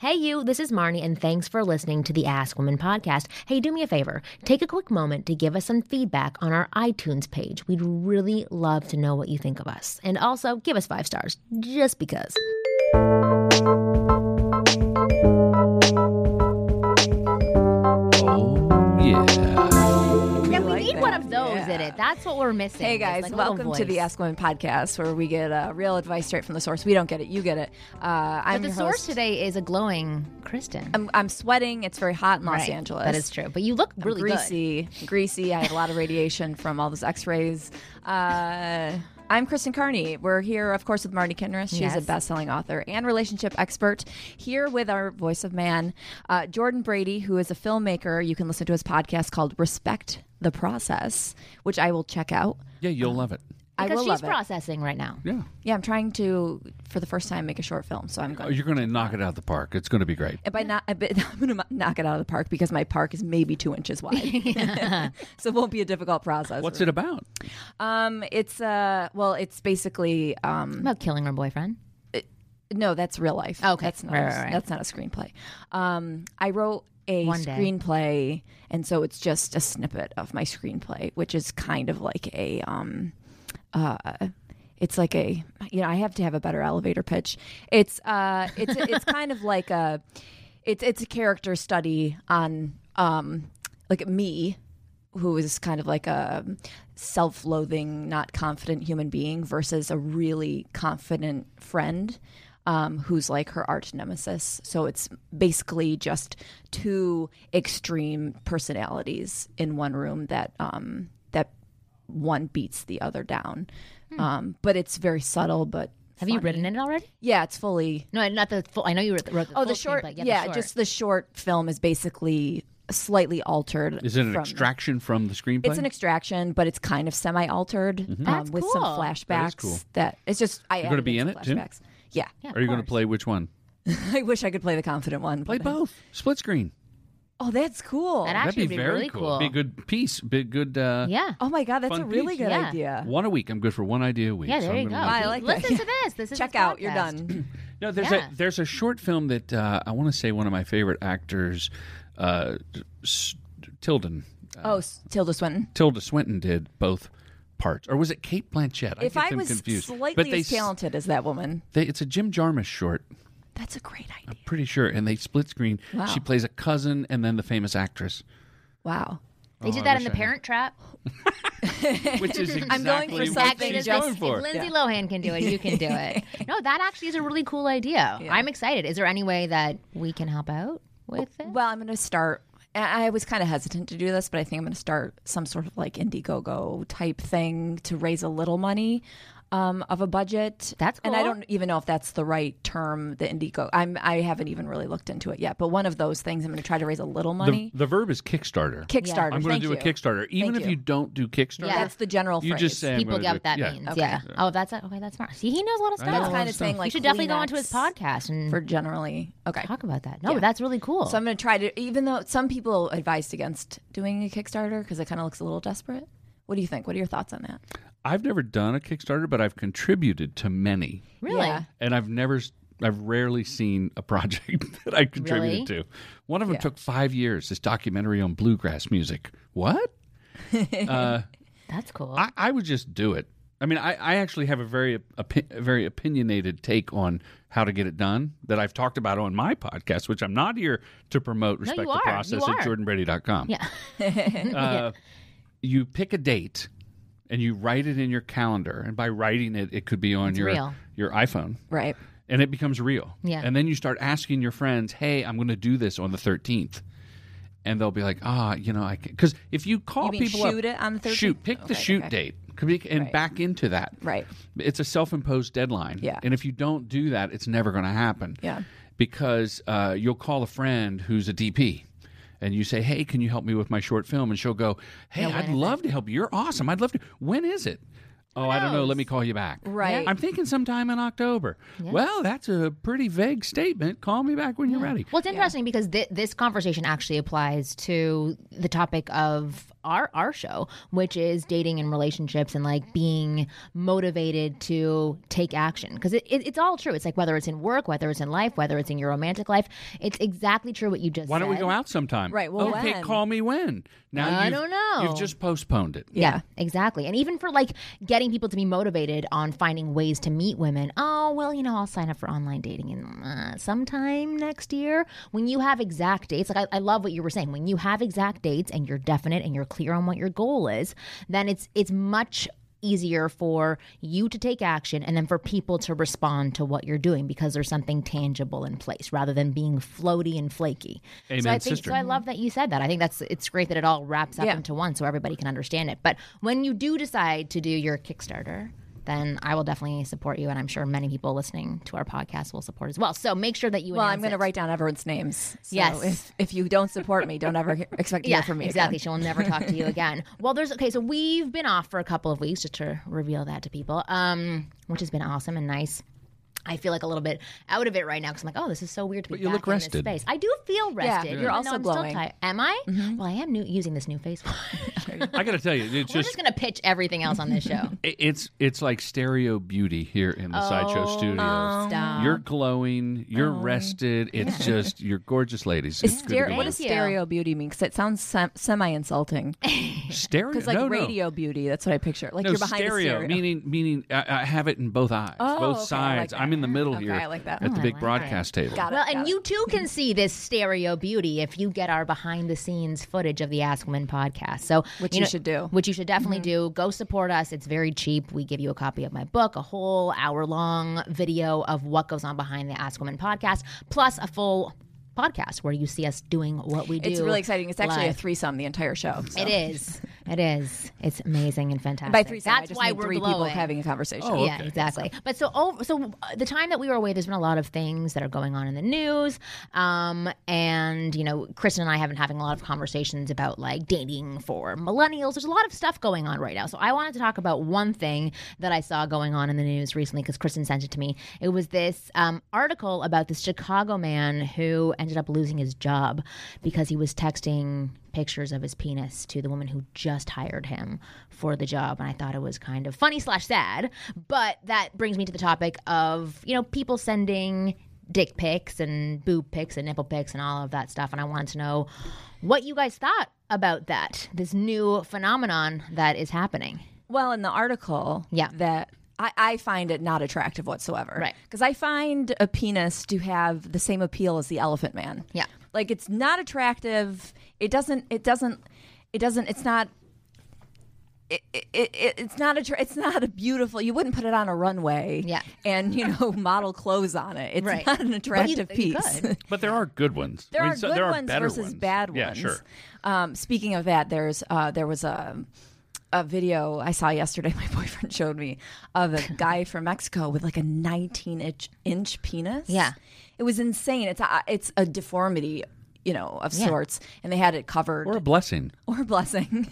Hey, you, this is Marni, and thanks for listening to the Ask Women podcast. Hey, do me a favor. Take a quick moment to give us some feedback on our iTunes page. We'd really love to know what you think of us. And also, give us five stars, just because. One of those Yeah. in it. That's what we're missing. Hey guys, like welcome to the. Ask Women podcast, where we get uh, real advice straight from the source. We don't get it, you get it. Uh, I'm But the source today is a glowing Kristen. I'm, I'm sweating. It's very hot in Los Right, Angeles. That is true. But you look I'm really good. greasy, greasy. I have a lot of radiation from all those X-rays. Uh, I'm Kristen Carney. We're here, of course, with Marni Kinrys. She's a Yes. best-selling author and relationship expert. Here with our voice of man, uh, Jordan Brady, who is a filmmaker. You can listen to his podcast called "Respect the Process," which I will check out. Yeah, you'll love it. I Because will she's love it. processing right now. Yeah. Yeah, I'm trying to, for the first time, make a short film. So I'm Oh, going. you're going to knock it out of the park. It's going to be great. And by not, I'm going to knock it out of the park because my park is maybe two inches wide, so it won't be a difficult process. What's it about? Um, it's uh, well, it's basically um, About killing her boyfriend. no, that's real life. Okay. that's not Right, a, right, right. that's not a screenplay. Um, I wrote a One day. screenplay, and so it's just a snippet of my screenplay, which is kind of like a um, uh, it's like a you know I have to have a better elevator pitch. It's uh, it's it's kind of like a it's it's a character study on um, like me who is kind of like a self-loathing, not confident human being versus a really confident friend um, who's like her arch nemesis. So it's basically just two extreme personalities in one room that um, that one beats the other down. Um, but it's very subtle. But Hmm. Have you funny. written it already? Yeah, it's fully No, not the full. I know you wrote the, wrote the Oh, full the short. screenplay. Yeah, yeah, the short. just the short film is basically slightly altered. Is it an from- extraction from the screenplay? It's an extraction, but it's kind of semi-altered um, That's with some flashbacks. That is cool. that- it's just I. gonna be in it, too? Flashbacks. Yeah, Yeah, Are you going to play which one? I wish I could play the confident one. Play but- both. Split screen. Oh, that's cool. That That'd actually be would be very really cool. cool. Be a good piece. Be a good. Uh, Yeah. oh my god, that's Fun a really piece. good Yeah. idea. One a week. I'm good for one idea a week. Yeah, so there I'm you go. gonna I do it. like that. Listen to this. This is Check his out. You're podcast. done. No, there's Yeah. a there's a short film that uh, I want to say one of my favorite actors, uh, S- Tilden, oh, s- Tilda Swinton. Tilda Swinton did both parts, or was it Cate Blanchett? if get I them was confused. slightly but they, as talented as that woman, They, it's a Jim Jarmusch short. that's a great idea. I'm pretty sure, and they split screen. Wow. She plays a cousin and then the famous actress, Wow. They Oh, did that in The I Parent Trap. which is exactly I'm going for what something she's just- going If for. Lindsay Lohan can do it, you can do it. no, that actually is a really cool idea. I'm excited. Is there any way that we can help out with it? Well, I'm going to start. I was kind of hesitant to do this, but I think I'm going to start some sort of like Indiegogo type thing to raise a little money um, of a budget. That's And I don't even know if that's the right term, the Indiegogo. I'm I haven't even really looked into it yet. But one of those things, I'm going to try to raise a little The, money. the verb is Kickstarter. Kickstarter. I'm going to do you. a Kickstarter, even Thank if you. you. don't do Kickstarter. Yeah. That's the general You phrase. just say People get what that. Yeah. means. Okay. Yeah. Oh, that's okay. That's smart. See, he knows a lot of stuff. That's kind of thing. like you should definitely go onto his podcast and for generally. Okay. talk about that. No, Yeah. that's really cool. So I'm going to try to, even though some people advised against doing a Kickstarter because it kind of looks a little desperate. What do you think? What are your thoughts on that? I've never done a Kickstarter, but I've contributed to many, really? Yeah. and I've never, I've rarely seen a project that I contributed Really? to. One of them Yeah. took five years. This documentary on bluegrass music. What? uh, That's cool. I, I would just do it. I mean, I, I actually have a very opi- a very opinionated take on how to get it done that I've talked about on my podcast, which I'm not here to promote. Respect you the are. process You at are. jordanbrady.com. yeah. Uh, you pick a date and you write it in your calendar, and by writing it, it could be on It's your real. your iPhone, Right. and it becomes real. Yeah. And then you start asking your friends, "Hey, I'm going to do this on the 13th." And they'll be like, "Ah, you know, I can." Because if you call You people up- shoot it on the 13th? shoot, pick the shoot okay. date, and Right. back into that. Right. It's a self-imposed deadline. Yeah. And if you don't do that, it's never going to happen. Yeah. because uh, you'll call a friend who's a DP. And you say, "Hey, can you help me with my short film?" And she'll go, "Hey, Yeah, I'd love to help you. You're awesome. I'd love to. When is it?" Oh, I don't know. Let me call you back. Right. I'm thinking sometime in October. Well, that's a pretty vague statement. Call me back when you're ready. Well, it's interesting because thi- this conversation actually applies to the topic of our our show, which is dating and relationships and like being motivated to take action. Because it, it, it's all true. It's like whether it's in work, whether it's in life, whether it's in your romantic life, it's exactly true what you just said. Why don't we said. go out sometime? Right, well, okay, when? call me when. Now I you've- don't know. You've just postponed it. Yeah, exactly. And even for like getting people to be motivated on finding ways to meet women. Oh, well, you know, I'll sign up for online dating in uh, sometime next year. When you have exact dates, like I, I love what you were saying. When you have exact dates and you're definite and you're clear on what your goal is, then it's it's much easier for you to take action and then for people to respond to what you're doing because there's something tangible in place rather than being floaty and flaky. so I think sister. so I love that you said that. I think that's it's great that it all wraps up Yeah. into one so everybody can understand it. But when you do decide to do your Kickstarter, then I will definitely support you, and I'm sure many people listening to our podcast will support as well. So make sure that you. Well, I'm going to write down everyone's names. So Yes. If, if you don't support me, don't ever expect to Yeah, hear from me. exactly. again. She'll never talk to you again. Well, there's okay. So we've been off for a couple of weeks, just to reveal that to people, um, which has been awesome and nice. I feel like a little bit out of it right now because I'm like, oh, this is so weird to be But you back look in rested. this space. I do feel rested. you're also though I'm glowing. Still tired. Am I? Mm-hmm. Well, I am new, using this new face. I got to tell you, it's We're just just gonna pitch everything else on this show. it's it's like stereo beauty here in the sideshow oh, studios. Oh, Stop. You're glowing. You're oh. rested. It's just you're gorgeous ladies. It's good Stereo, what does stereo beauty mean? Because it sounds sem- semi-insulting. stereo. Because like no, no. radio beauty, that's what I picture. Like No, you're behind stereo, a stereo. meaning meaning I, I have it in both eyes, Oh, both okay, I sides. like. I'm in the middle Okay, here I like that. at the Oh, I big like broadcast table. Got it. Well, got and it. you too can see this stereo beauty if you get our behind the scenes footage of the Ask Women podcast. So, Which you should do. Which you should definitely mm-hmm. do. Go support us. It's very cheap. We give you a copy of my book, a whole hour long video of what goes on behind the Ask Women podcast, plus a full podcast where you see us doing what we do. It's really exciting. It's actually a live. threesome the entire show. so. It is. It is. It's amazing and fantastic. By threesome, I That's just why mean we're three glowing. people having a conversation. Oh, Yeah, okay. exactly. But so, oh, so uh, the time that we were away, there's been a lot of things that are going on in the news, um, and you know, Kristen and I have been having a lot of conversations about like dating for millennials. There's a lot of stuff going on right now. So I wanted to talk about one thing that I saw going on in the news recently because Kristen sent it to me. It was this um, article about this Chicago man who ended up losing his job because he was texting pictures of his penis to the woman who just hired him for the job. And i thought it was kind of funny slash sad. But that brings me to the topic of you know people sending dick pics and boob pics and nipple pics and all of that stuff. And i wanted to know what you guys thought about that this new phenomenon that is happening. Well, in the article, Yeah. that I, I find it not attractive whatsoever. Right. Because I find a penis to have the same appeal as the elephant man. Yeah. Like it's not attractive. It doesn't. It doesn't. It doesn't. It's not. It, it, it, it's not a it's not a beautiful you wouldn't put it on a runway Yeah. and you know model clothes on it it's Right. not an But you- attractive you piece could. But there are good ones. there I mean, are so good there are ones better versus ones. bad ones Yeah, ones. sure. Um, speaking of that, there's uh, there was a a video I saw yesterday. My boyfriend showed me of a guy from Mexico with like a 19 inch inch penis. Yeah. it was insane. It's a, it's a deformity. You know, of Yeah. sorts, and they had it covered Or a blessing. or a blessing,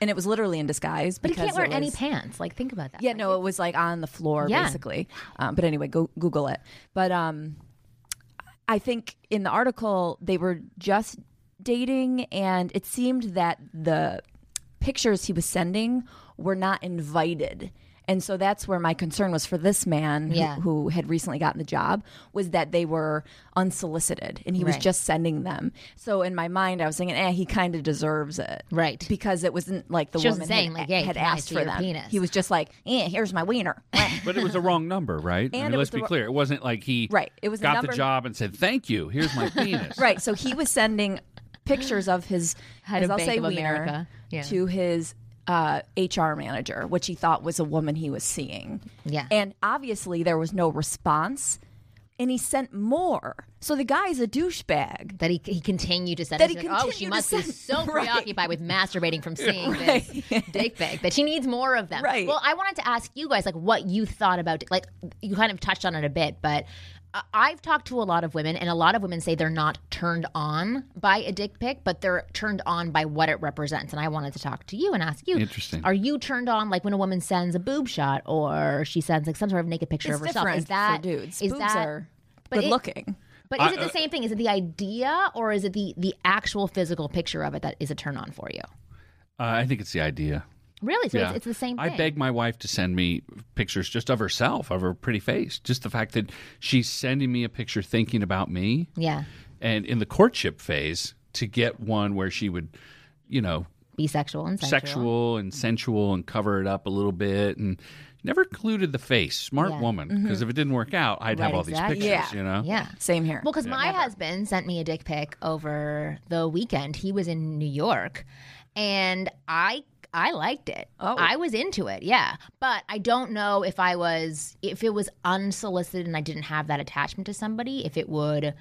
and it was literally in disguise. but he because can't wear it any pants like think about that yeah, no, it was like on the floor Yeah. basically. Um, but anyway, go Google it. But um, I think in the article they were just dating, and it seemed that the pictures he was sending were not invited. And so that's where my concern was for this man who- Yeah. who, had recently gotten the job was that they were unsolicited and he was just sending them. So in my mind, I was thinking, eh, he kind of deserves it. Right. Because it wasn't like the She woman saying, had, like, "Hey, had asked for your them. penis? He was just like, eh, here's my wiener. But it was the wrong number, right? I And mean, let's be wr- clear. It wasn't like he Right. It was got number- the job and said, "Thank you. Here's my penis." right. So he was sending pictures of his Head as of I'll Bank say of wiener America. Yeah. to his uh, HR manager, which he thought was a woman he was seeing. Yeah. And obviously there was no response. And he sent more. So the guy's a douchebag. that he, he continued to send That he like, oh she continued must be send- so Right. preoccupied with masturbating from seeing Right. this dick pic that she needs more of them Right. well i wanted to ask you guys like what you thought about like you kind of touched on it a bit but I've talked to a lot of women, and a lot of women say they're not turned on by a dick pic, but they're turned on by what it represents. And I wanted to talk to you and ask you: Interesting. Are you turned on like when a woman sends a boob shot, or she sends like some sort of naked picture It's of herself? different Is that for dudes. is Boobs that- are good it- looking. But is it I- the same thing? Is it the idea, or is it the the actual physical picture of it that is a turn on for you? Uh, I think it's the idea. Really? So yeah. it's, it's the same thing. I beg my wife to send me pictures just of herself, of her pretty face. Just the fact that she's sending me a picture thinking about me. Yeah. And in the courtship phase, to get one where she would, you know, Bisexual and sexual. sexual and sensual and cover it up a little bit and never included the face. Smart Yeah. woman. Mm-hmm. Because if it didn't work out, I'd have all exactly. these pictures, Yeah. you know? Yeah. Same here. Well, because my husband sent me a dick pic over the weekend. He was in New York, and I I liked it. Oh. I was into it. Yeah, but I don't know if I was if it was unsolicited and I didn't have that attachment to somebody, if it would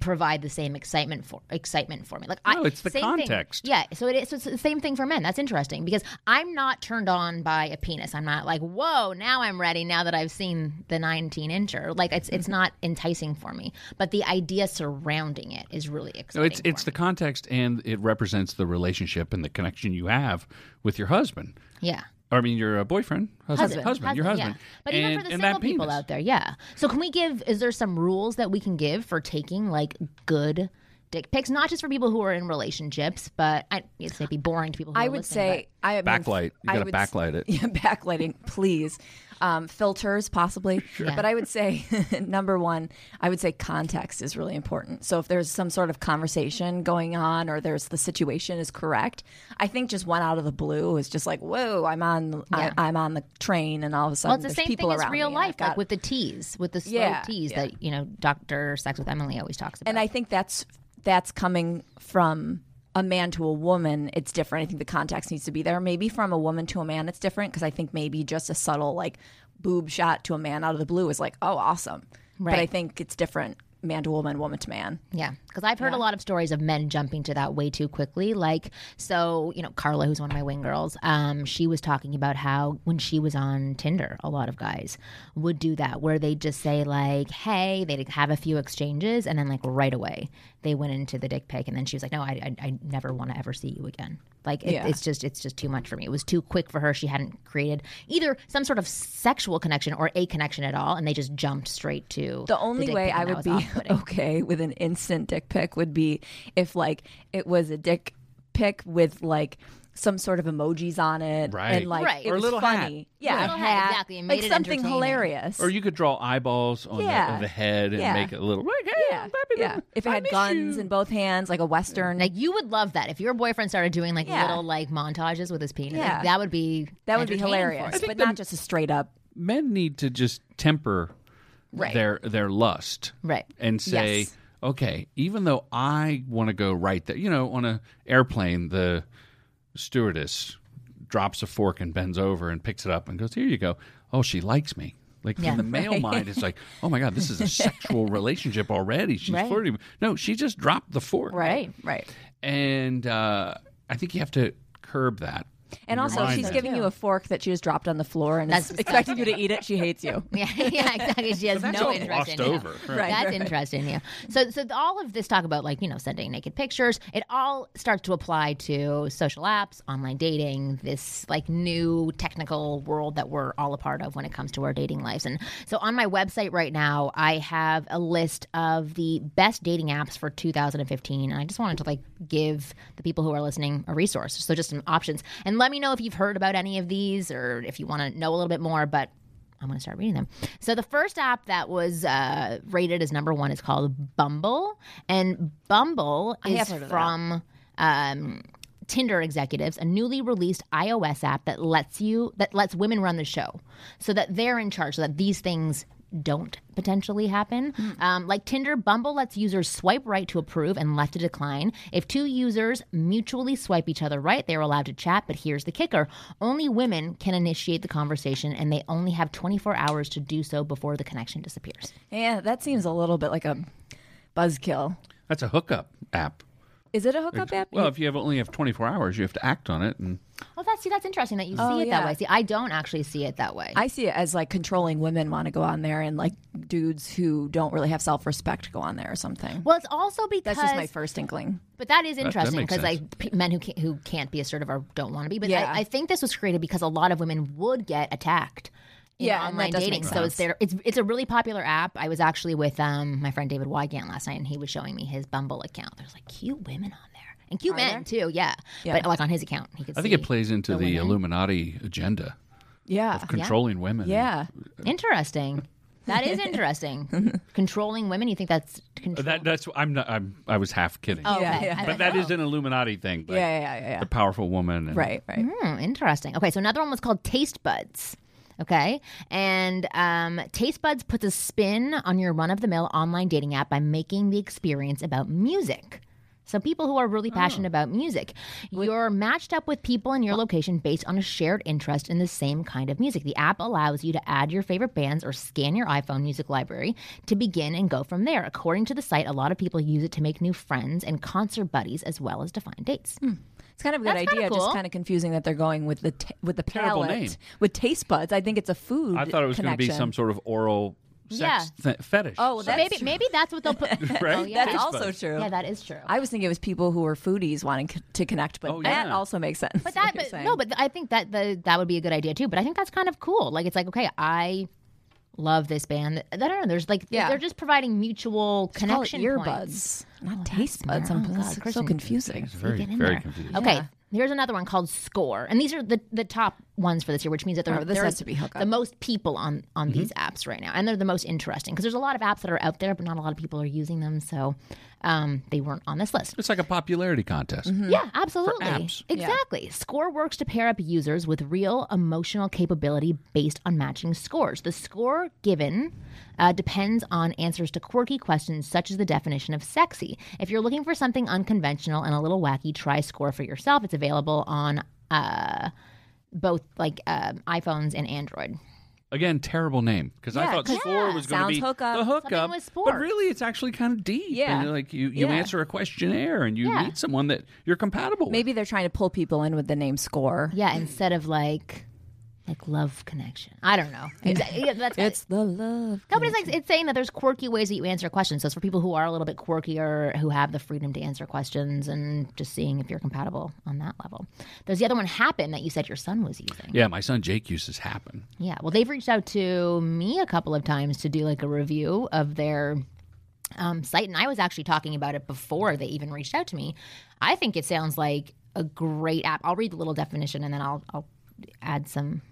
provide the same excitement for excitement for me. Like No, I, it's the same thing. context. Yeah, so it is. So it's the same thing for men. That's interesting because I'm not turned on by a penis. I'm not like, whoa, now I'm ready. Now that I've seen the 19 incher, like it's it's not enticing for me. But the idea surrounding it is really exciting. No, it's it's for the context and it represents the relationship and the connection you have with your husband. yeah. Or, I mean, your uh, boyfriend, husband, husband, your husband. Yeah. But and, even for the single that people penis. out there, yeah. So can we give? Is there some rules that we can give for taking like good dick pics? Not just for people who are in relationships, but I, it's maybe boring to people. who I are would listening, say I mean, Backlight. You gotta backlight it. Yeah, backlighting, please. Um, filters, possibly. But I would say number one, I would say context is really important. So if there's some sort of conversation going on, or there's the situation is correct, I think just one out of the blue is just like, whoa, I'm on, Yeah. I, I'm on the train, and all of a Well, sudden it's the same people thing as real me, and I've life, like with the tease, with the slow Yeah, tease that you know Doctor Sex with Emily always talks about. and I think that's that's coming from a man to a woman. It's different. I think the context needs to be there. Maybe from a woman to a man, it's different because I think maybe just a subtle like boob shot to a man out of the blue is like, oh, awesome. But Right. I think it's different, man to woman, woman to man. Yeah, because I've heard a lot of stories of men jumping to that way too quickly. Like, so you know, Carla, who's one of my wing girls, um, she was talking about how when she was on Tinder, a lot of guys would do that, where they just say like, "Hey," they'd have a few exchanges, and then like right away they went into the dick pic, and then she was like, "No, I, I, I never want to ever see you again." Like, it, Yeah. it's just, it's just too much for me. It was too quick for her. She hadn't created either some sort of sexual connection or a connection at all, and they just jumped straight to The only dick way I would be okay with an instant dick pic would be if like it was a dick pic with like some sort of emojis on it, Right. And like Right. it Or a was little hat. funny, yeah, A little hat, exactly, and like it something hilarious. Or you could draw eyeballs on, the, on the head and Yeah. make it a little. Like, hey, yeah, I'm yeah. If it I had guns you. in both hands, like a western, Like you would love that if your boyfriend started doing like Yeah. little like montages with his penis. Yeah. like, that would be that would be hilarious, but not just a straight up. men need to just temper Right. their their lust, Right. And say, Yes. okay, even though I want to go right there, you know, on a airplane, the stewardess drops a fork and bends over and picks it up and goes, "Here you go." Oh, she likes me. Like Yeah. in the male mind, it's like, oh my god, this is a sexual relationship already. She's Right. flirting. No, she just dropped the fork, Right. right. And uh, I think you have to curb that. And also, mind she's giving you a fork that she just dropped on the floor and That's is expecting you to eat it. She hates you. Yeah, yeah, exactly. She has that's no interest in you. over. Right. Right, That's right. interesting. Yeah. So, so all of this talk about like you know sending naked pictures, it all starts to apply to social apps, online dating, this like new technical world that we're all a part of when it comes to our dating lives. And so, on my website right now, I have a list of the best dating apps for 2015, and I just wanted to like give the people who are listening a resource. So, just some options, and let me know if you've heard about any of these or if you want to know a little bit more. But I'm going to start reading them. So the first app that was uh, rated as number one is called Bumble, and Bumble is heard of that. from um, Tinder executives, a newly released iOS app that lets you that lets women run the show, so that they're in charge, so that these things don't potentially happen. Um, like Tinder, Bumble lets users swipe right to approve and left to decline. If two users mutually swipe each other right, they're allowed to chat. But here's the kicker only women can initiate the conversation, and they only have 24 hours to do so before the connection disappears. Yeah, that seems a little bit like a buzzkill. That's a hookup app. Is it a hookup app? Well, if you have only have 24 hours, you have to act on it. And Well, that's see, that's interesting that you Oh, see it that way. See, I don't actually see it that way. I see it as like controlling women want to go on there, and like dudes who don't really have self respect go on there or something. well, it's also because That's just my first inkling. But that is interesting because sense. like p- men who can't, who can't be assertive or don't want to be. But Yeah. I, I think this was created because a lot of women would get attacked. In Yeah, online does dating. So it's there. It's it's a really popular app. I was actually with um my friend David Wygant last night, and he was showing me his Bumble account. There's like cute women on there and cute men too. Yeah. Yeah. but like on his account, he could. I think it plays into the, women. Illuminati agenda Yeah, of controlling women. yeah. Interesting. That is interesting. Controlling women. You think that's control? That, that's I'm not. I'm, I was half kidding. Oh, Yeah, okay. yeah. I But was that like, is an Illuminati thing. Yeah, Like yeah, yeah, yeah, yeah. The powerful woman. And, Right, right. Hmm, interesting. Okay, so another one was called Taste Buds. Okay, and um, Taste Buds puts a spin on your run of the mill online dating app by making the experience about music. So people who are really passionate about music, you're matched up with people in your location based on a shared interest in the same kind of music. The app allows you to add your favorite bands or scan your iPhone music library to begin and go from there. According to the site, a lot of people use it to make new friends and concert buddies as well as to find dates. It's kind of a good That's kinda idea. cool. Just kind of confusing that they're going with the t- with the Terrible palate name. with taste buds. I think it's a food. I thought it was going to be connection. some sort of oral sex th- fetish. Oh, So that's maybe true. maybe that's what they'll put. Right? Oh, yeah. That's Taste also buds. true. Yeah, that is true. I was thinking it was people who were foodies wanting c- to connect, but Oh, that yeah. also makes sense. But that, but, no, but I think that the that would be a good idea too. But I think that's kind of cool. Like it's like, okay, I love this band. I don't know. There's like Yeah. they're just providing mutual Call it connection earbuds, points. not taste buds. Oh, I'm God, so Kristen, confusing. It's very, get in very there. confusing. Okay, Yeah. here's another one called Score, and these are the the top ones for this year, which means that there Oh, this there's has to be the most people on on Mm-hmm. these apps right now, and they're the most interesting because there's a lot of apps that are out there, but not a lot of people are using them, so um, they weren't on this list. It's like a popularity contest. Yeah, absolutely. apps. Exactly. Score works to pair up users with real emotional capability based on matching scores. The score given uh, depends on answers to quirky questions such as the definition of sexy. If you're looking for something unconventional and a little wacky, try Score for yourself. It's available on uh, both like um iPhones and Android. Again, terrible name because I Yeah, thought 'cause- Score yeah, was going to sounds be hookup. the hookup, Something with but really it's actually kind of deep. Yeah. and like you, you Yeah. answer a questionnaire and you Yeah. meet someone that you're compatible. Maybe they're trying to pull people in with the name score. Yeah, instead of like like love connection. I don't know. Exactly. Yeah, that's It's the love. No, but it's like it's saying that there's quirky ways that you answer questions. So it's for people who are a little bit quirkier, who have the freedom to answer questions, and just seeing if you're compatible on that level. There's the other one, Happen, that you said your son was using. yeah, my son Jake uses Happen. Yeah. Well, they've reached out to me a couple of times to do like a review of their um, site, and I was actually talking about it before they even reached out to me. I think it sounds like a great app. I'll read the little definition and then I'll I'll add some.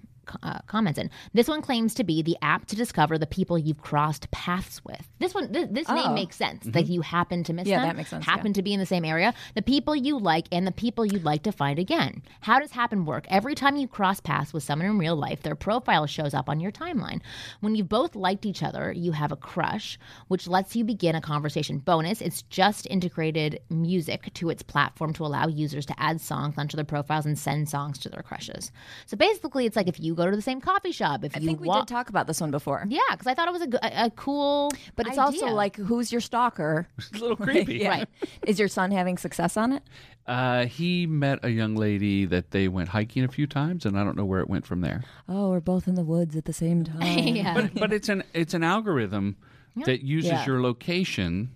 Uh, comments in this one claims to be the app to discover the people you've crossed paths with. This one, this, this name Oh. makes sense. Like you happen to miss Yeah, them, that makes sense, Happen to be in the same area, the people you like, and the people you'd like to find again. How does Happen work? Every time you cross paths with someone in real life, their profile shows up on your timeline. When you've both liked each other, you have a crush, which lets you begin a conversation. Bonus, it's just integrated music to its platform to allow users to add songs onto their profiles and send songs to their crushes. So basically, it's like if you go to the same coffee shop, if I you think we wa- did talk about this one before. yeah, because I thought it was a cool, But it's idea. also like, who's your stalker? It's a little creepy. Yeah. Right. Is your son having success on it? Uh, he met a young lady that they went hiking a few times, and I don't know where it went from there. Oh, we're both in the woods at the same time. yeah. But but it's an it's an algorithm that uses Yeah. your location,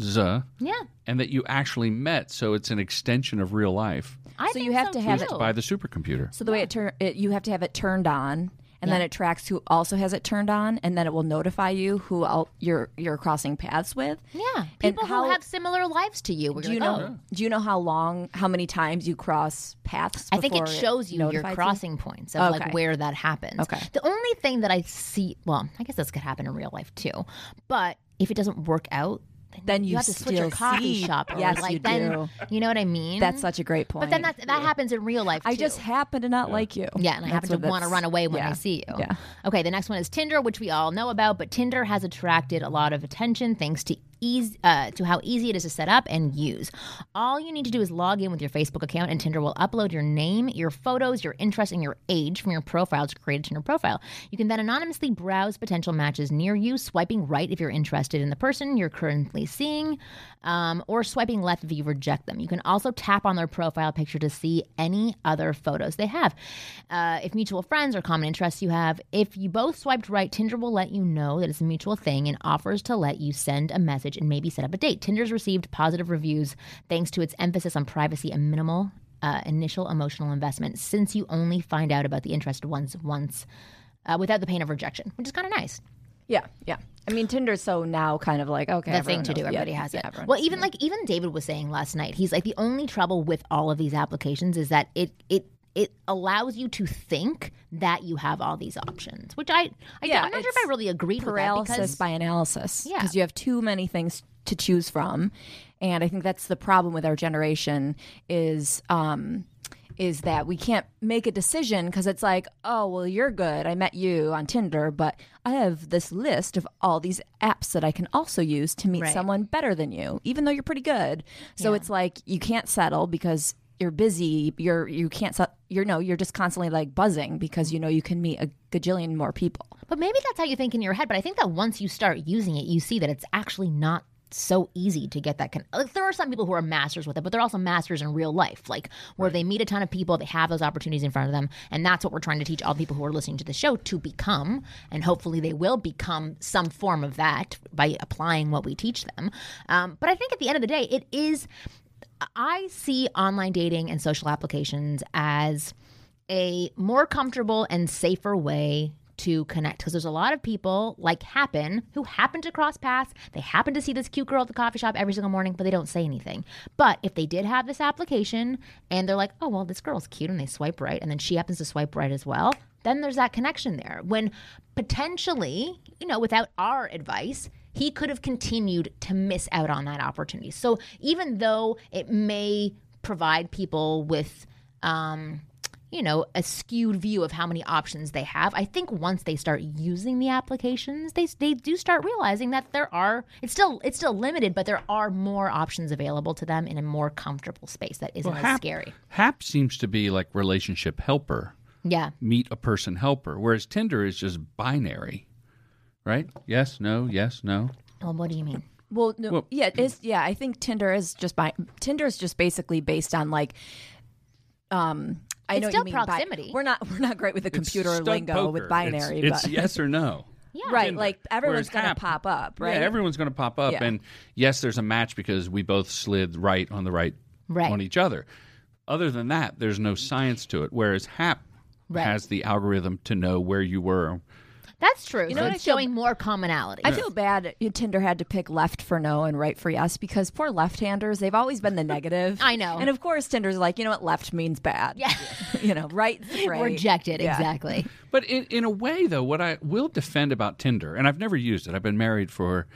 z, yeah. and that you actually met. So it's an extension of real life I So think you have to have it too. by the supercomputer. So the way it turn, it, you have to have it turned on, and then it tracks who also has it turned on, and then it will notify you who el- you're you're crossing paths with. Yeah, people how- who have similar lives to you. Do you're like, know? oh. Do you know how long, how many times you cross paths? I think it before shows you your notifies you? crossing points of Okay. like where that happens. Okay. The only thing that I see, well, I guess this could happen in real life too, but if it doesn't work out, Then you have to switch your coffee see- shop. Or Yes, like you then, do. You know what I mean? That's such a great point. But then that that happens in real life. I just happen to not like you. Yeah, and I happen to want to run away when yeah. I see you. Yeah. Okay, the next one is Tinder, which we all know about, but Tinder has attracted a lot of attention thanks to easy uh, to how easy it is to set up and use. All you need to do is log in with your Facebook account, and Tinder will upload your name, your photos, your interests, and your age from your profile to create a Tinder profile. You can then anonymously browse potential matches near you, swiping right if you're interested in the person you're currently seeing, um, or swiping left if you reject them. You can also tap on their profile picture to see any other photos they have. Uh, if mutual friends or common interests you have, if you both swiped right, Tinder will let you know that it's a mutual thing and offers to let you send a message and maybe set up a date. Tinder's received positive reviews thanks to its emphasis on privacy and minimal uh, initial emotional investment since you only find out about the interested ones once uh, without the pain of rejection, which is kind of nice. Yeah, yeah. I mean, Tinder's so now kind of like okay, the thing to do. knows- yeah, Everybody has yeah, it. everyone Well, even like even David was saying last night, he's like the only trouble with all of these applications is that it it it allows you to think that you have all these options, which I, I Yeah, I'm not sure if I really agreed with that because by analysis Yeah. because you have too many things to choose from and i think that's the problem with our generation is um is that we can't make a decision because it's like oh well you're good i met you on tinder but i have this list of all these apps that i can also use to meet Right. someone better than you even though you're pretty good so it's like you can't settle because you're busy you're you can't you're no you're just constantly like buzzing because you know you can meet a gajillion more people But maybe that's how you think in your head. But I think that once you start using it, you see that it's actually not so easy to get that. Con- like, there are some people who are masters with it, but they're also masters in real life, like where they meet a ton of people, they have those opportunities in front of them, and that's what we're trying to teach all the people who are listening to the show to become. And hopefully, they will become some form of that by applying what we teach them. Um, but I think at the end of the day, it is. I see online dating and social applications as a more comfortable and safer way to connect because there's a lot of people like happen who happen to cross paths. They happen to see this cute girl at the coffee shop every single morning but they don't say anything. But if they did have this application and they're like oh well this girl's cute and they swipe right and then she happens to swipe right as well then there's that connection there. When potentially you know without our advice he could have continued to miss out on that opportunity so even though it may provide people with um, you know, a skewed view of how many options they have. I think once they start using the applications, they they do start realizing that there are it's still it's still limited, but there are more options available to them in a more comfortable space that isn't as Hap, scary. Hap seems to be like relationship helper, Yeah. meet a person helper, whereas Tinder is just binary, right? Yes, no, yes, no. Well, what do you mean? Well, no, Well- yeah, it's yeah. I think Tinder is just by Tinder is just basically based on like, um, I It's know what still you mean by- proximity. we're not we're not great with the It's computer stud lingo poker. with binary, It's, but it's yes or no. Yeah. right, Tinder. like everyone's gonna pop up, right? Yeah, everyone's going to pop up, Yeah. and yes, there's a match because we both slid right on the right, Right. on each other. Other than that, there's no science to it. Whereas Hap Right. has the algorithm to know where you were. That's true. You know so what it's showing more commonality. I feel bad Tinder had to pick left for no and right for yes because poor left-handers, they've always been the negative. I know. And of course Tinder's like, you know what, left means bad. Yeah. you know, right great. Rejected, Yeah. exactly. But in, in a way, though, what I will defend about Tinder, and I've never used it. I've been married for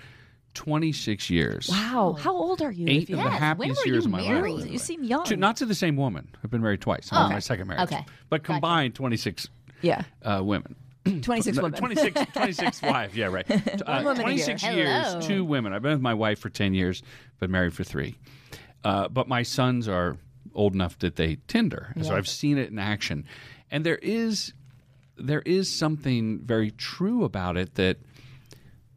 26 years. Wow. How old are you? Eight if you of the happiest when were years you of my life. You seem young. To, not to the same woman. I've been married twice. I'm on my second marriage. Okay. But combined, 26 yeah. uh, women. 26 No, women. 26, 26 wives. Yeah, right. Uh, woman a year. 26 Hello. years, two women. I've been with my wife for 10 years, been married for three. Uh, but my sons are old enough that they Tinder. So I've seen it in action. And there is there is something very true about it that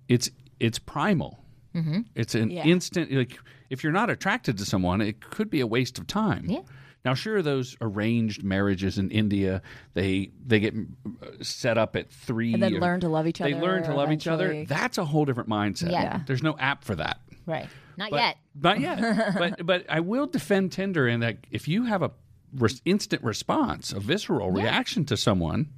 it's it's primal. Mm-hmm. It's an Yeah. instant like if you're not attracted to someone, it could be a waste of time. Yeah. Now, sure, those arranged marriages in India, they they get uh, set up at three, And then or- learn to love each They other They learn to love each other. That's a whole different mindset. Yeah. Yeah. There's no app for that. Right. Not But, yet. Not yet. but but I will defend Tinder in that if you have a res- instant response, a visceral reaction to someone,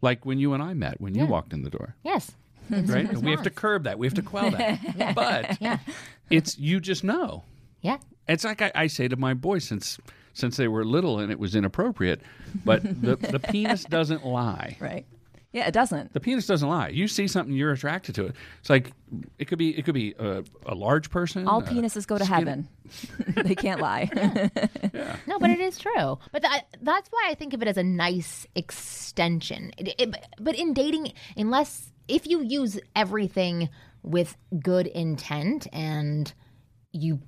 like when you and I met, when you walked in the door, Yes. right? We have to curb that. We have to quell that. But it's you just know. Yeah. It's like I, I say to my boys since since they were little and it was inappropriate, but the, the penis doesn't lie. Right. Yeah, it doesn't. The penis doesn't lie. You see something, you're attracted to it. It's like it could be it could be a, a large person. All penises go to skinny- heaven. they can't lie. No, but it is true. But that, that's why I think of it as a nice extension. It, it, but in dating, unless if you use everything with good intent and you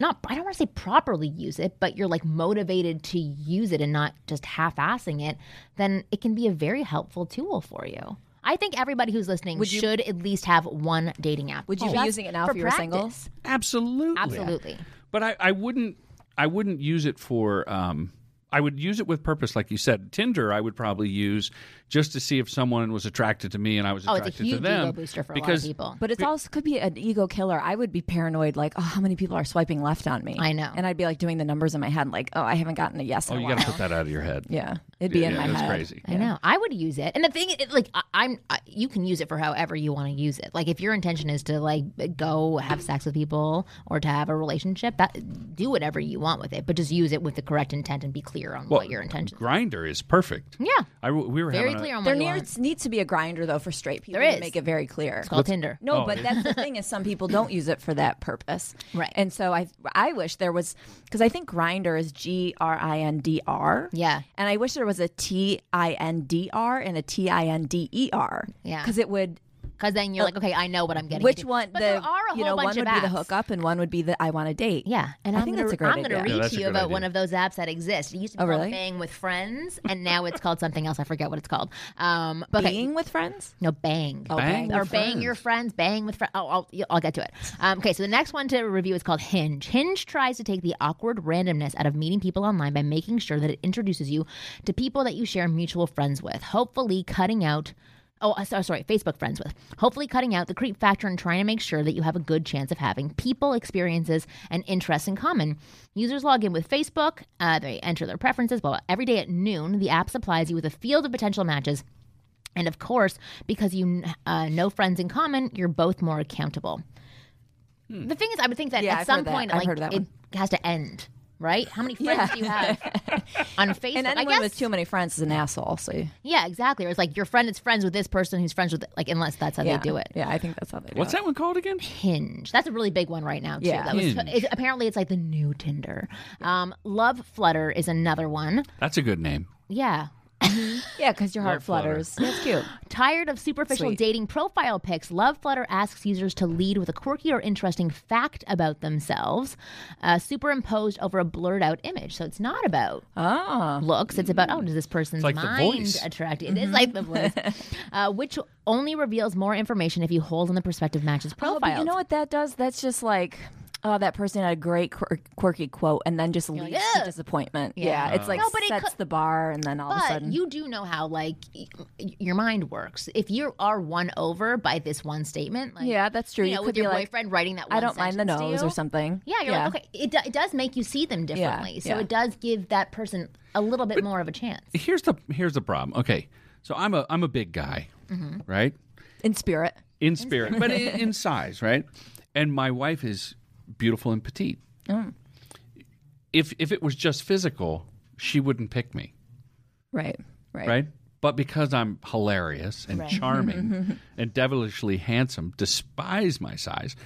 not I don't want to say properly use it, but you're like motivated to use it and not just half-assing it, then it can be a very helpful tool for you. I think everybody who's listening you- should at least have one dating app. Would you be using it now for if you were single? practice. Absolutely. Absolutely. But I, I wouldn't I wouldn't use it for um I would use it with purpose, like you said. Tinder, I would probably use just to see if someone was attracted to me and I was attracted Oh, attracted it's a huge to them. ego booster for a lot of because people. But it's also could be an ego killer. I would be paranoid, like, oh, how many people are swiping left on me? I know. and I'd be like doing the numbers in my head, like, oh, I haven't gotten a yes. oh, in a you while. got to put that out of your head. Yeah, it'd be in Yeah, my that's head. crazy. I know. I would use it, and the thing, it, like, I, I'm, I, you can use it for however you want to use it. Like, if your intention is to like go have sex with people or to have a relationship, that do whatever you want with it, but just use it with the correct intent and be clear on what your intentions. Grindr is perfect. Yeah, I we were very having a- clear on There what you needs, needs to be a Grindr though for straight people There to make it very clear. It's called Tinder. No, Oh, but it- that's the thing is some people don't use it for that purpose. Right. And so I I wish there was because I think Grindr is G R I N D R. Yeah. And I wish there was a T I N D R and a T I N D E R. Yeah. Because it would Because then you're like, okay, I know what I'm getting. which into. one But the there are a you whole know bunch one would of be the hookup and one would be the I want to date. Yeah, and I am think gonna, that's a great I'm going to read Yeah, to you about idea. one of those apps that exist. It used to be Oh, called really? Bang with Friends, and now it's called something else. I forget what it's called. Um, but okay. Being with friends? No, bang. Oh, Bang or bang friends. your friends, bang with friends. Oh, I'll, I'll get to it. Um, okay, so the next one to review is called Hinge. Hinge tries to take the awkward randomness out of meeting people online by making sure that it introduces you to people that you share mutual friends with, hopefully cutting out. Oh, uh, sorry, Facebook friends with. Hopefully, cutting out the creep factor and trying to make sure that you have a good chance of having people, experiences, and interests in common. Users log in with Facebook, uh, they enter their preferences. Blah, blah. Every day at noon, the app supplies you with a field of potential matches and of course, because you uh, know friends in common, you're both more accountable. The thing is, I would think that Hmm. Yeah, at I've some heard that. point, like it one. has to end, right? How many friends do you have on Facebook? And I anyone guess, with too many friends is an asshole. So yeah, exactly. Or it's like your friend is friends with this person who's friends with like unless that's how yeah. they do it. Yeah, I think that's how they do it. What's it. that one called again? Hinge. That's a really big one right now too. Yeah. That was, Hinge. it, apparently, it's like the new Tinder. Um, Love Flutter is another one. That's a good name. Yeah, Yeah, because your heart Love Flutter. flutters. That's cute. Tired of superficial Sweet. dating profile pics, Love Flutter asks users to lead with a quirky or interesting fact about themselves, uh, superimposed over a blurred out image. So it's not about Oh. looks; it's about oh, does this person's like mind attract you? It is like the voice, uh, which only reveals more information if you hold on the prospective match's profile. Oh, you know what that does? That's just like, oh, that person had a great quir- quirky quote, and then just leads like, to disappointment. Yeah. Yeah, it's like No, but it sets the bar, and then all of a sudden, you do know how like y- y- your mind works. If you are won over by this one statement, like Yeah, that's true. You You know, could with be your like, boyfriend writing that. One I don't mind the nose or something. Yeah, you're like, okay, it, do, it does make you see them differently. so yeah. it does give that person a little bit more of a chance. Here's the here's the problem. Okay, so I'm a I'm a big guy, Mm-hmm. right? in spirit. In spirit, but in, in size, right? And my wife is beautiful and petite. Mm. If if it was just physical, she wouldn't pick me, Right, right, right? But because I'm hilarious and charming and devilishly handsome, despise my size,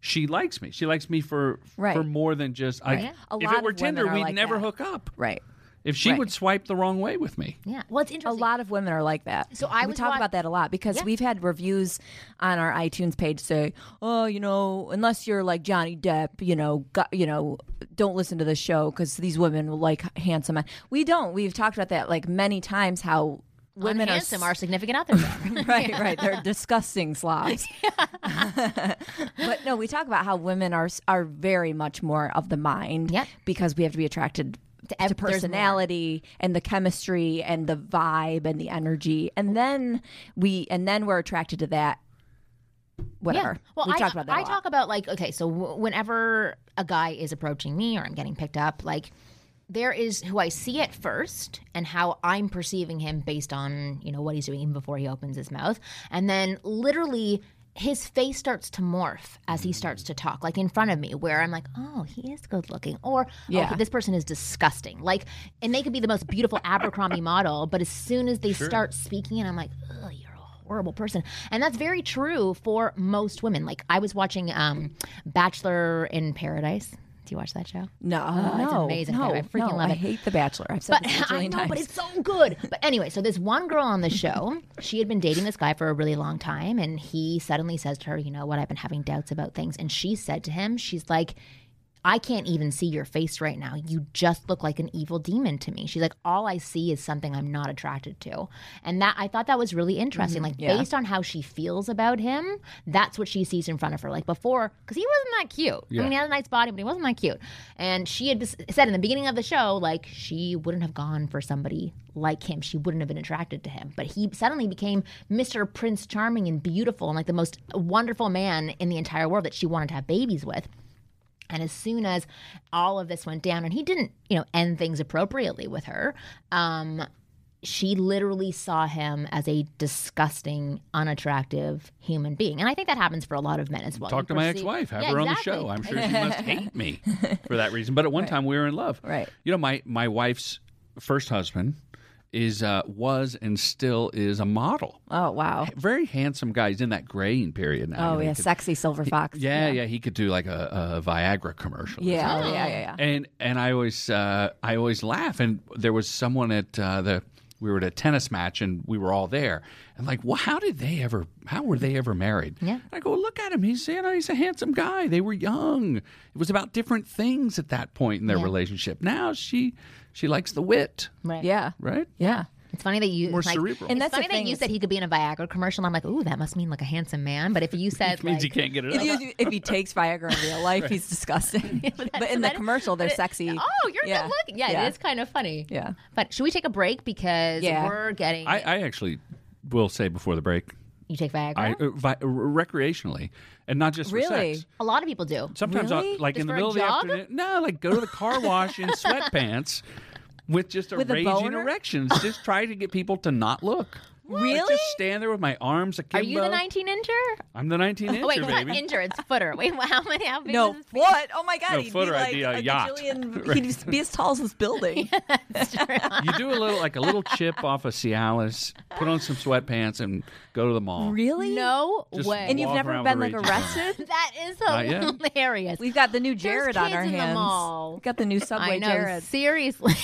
she likes me. She likes me for Right. for more than just. I, Right. A if it were Tinder, we'd like never that. hook up. right. If she Right. would swipe the wrong way with me, Yeah. Well, it's interesting. A lot of women are like that. So I we talk wa- about that a lot because Yeah. we've had reviews on our iTunes page say, "Oh, you know, unless you're like Johnny Depp, you know, got, you know, don't listen to the show because these women like handsome men." We don't. We've talked about that like many times. How women are handsome, s- our significant others are. right, right. They're disgusting slobs. but no, we talk about how women are are very much more of the mind. Yep. Because we have to be attracted to, ev- there's personality and the chemistry and the vibe and the energy, and then we and then we're attracted to that. Whatever. Well, we I, talked about that. I talk about like okay, so w- whenever a guy is approaching me or I'm getting picked up, like there is who I see at first and how I'm perceiving him based on you know what he's doing even before he opens his mouth, and then literally his face starts to morph as he starts to talk, like in front of me, where I'm like, oh, he is good looking, or Yeah. oh, this person is disgusting. Like, and they could be the most beautiful Abercrombie model, but as soon as they start speaking, and I'm like, oh, you're a horrible person, and that's very true for most women. Like, I was watching um, Bachelor in Paradise. Do you watch that show? No, Oh, it's no, amazing. No, I freaking no, love I hate The Bachelor. I've said But this a I know, times. but it's so good. But anyway, so this one girl on the show, she had been dating this guy for a really long time, and he suddenly says to her, "You know what? I've been having doubts about things." And she said to him, "She's like." I can't even see your face right now. You just look like an evil demon to me. She's like, all I see is something I'm not attracted to. And that I thought that was really interesting. Mm-hmm. Like, yeah. based on how she feels about him, that's what she sees in front of her. Like before, because he wasn't that cute. I mean, he had a nice body, but he wasn't that cute. And she had said in the beginning of the show, like, she wouldn't have gone for somebody like him. She wouldn't have been attracted to him. But he suddenly became Mr. Prince Charming and beautiful and like the most wonderful man in the entire world that she wanted to have babies with. And as soon as all of this went down, and he didn't, you know, end things appropriately with her, um, she literally saw him as a disgusting, unattractive human being. And I think that happens for a lot of men as well. Talk You to my ex-wife. Have Yeah, her exactly. on the show. I'm sure she must hate me for that reason. But at one time, we were in love. Right. You know, my my wife's first husband is uh, was and still is a model. oh wow. Very handsome guy. He's in that graying period now. Oh You know, yeah, could- sexy silver fox. yeah, yeah, He could do like a, a Viagra commercial. yeah, oh, yeah, yeah, yeah. And and I always uh, I always laugh. And there was someone at uh, the we were at a tennis match and we were all there. And like, well, how did they ever? How were they ever married? Yeah. I go look at him. He's you know he's a handsome guy. They were young. It was about different things at that point in their Yeah. relationship. Now she she likes the wit, Right. Yeah, right? yeah. It's funny that you More like, cerebral. And And that's that's the funny that thing you is- said he could be in a Viagra commercial. And I'm like, ooh, that must mean like a handsome man. But if you said It means like, you can't get it If, up. you, if he takes Viagra in real life, he's disgusting. but in the that- commercial, they're it- sexy. Oh, you're Yeah. good looking. Yeah, Yeah. it is kind of funny. Yeah. But should we take a break because Yeah. we're getting I, I actually will say before the break, you take Viagra? I uh, vi- recreationally, and not just for Really? sex. a lot of people do. Sometimes, I'll, Really? like Just in the for a middle of the jog? afternoon, no, like go to the car wash in sweatpants with just a With a raging boner? erection. Just try to get people to not look. Like, Really? just stand there with my arms akimbo. Are you the 19 incher? I'm the 19 incher, Oh, wait, not baby. incher. It's footer. Wait, how many? How big No is this? foot. Oh my god, No, he'd footer, be I'd like be a yacht. gajillion- He'd be as tall as this building. you do a little, like a little chip off of Cialis, put on some sweatpants, and go to the mall. really? No Just way. And you've never been like arrested? that is hilarious. We've got the new Jared on kids our in the hands. mall. We've got the new Subway I know. Jared. Seriously.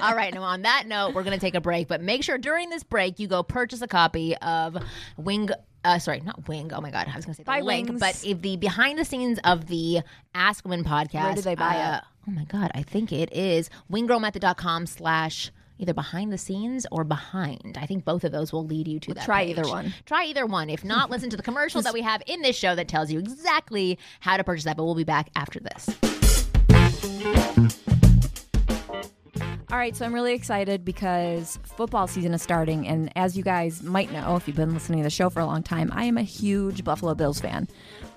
All right. Now, on that note, we're going to take a break, but make sure during this break you go purchase a copy of Wing. Uh, sorry, not Wing. Oh my God, I was going to say the Buy link, Wings. but if the behind the scenes of the Ask Women podcast. Where do they buy uh, it? Oh my God, I think it is winggirlmethod.com slash either behind the scenes or behind. I think both of those will lead you to that. try page. either one. Try either one. If not, listen to the commercial that we have in this show that tells you exactly how to purchase that. But we'll be back after this. All right, so I'm really excited because football season is starting. And as you guys might know, if you've been listening to the show for a long time, I am a huge Buffalo Bills fan.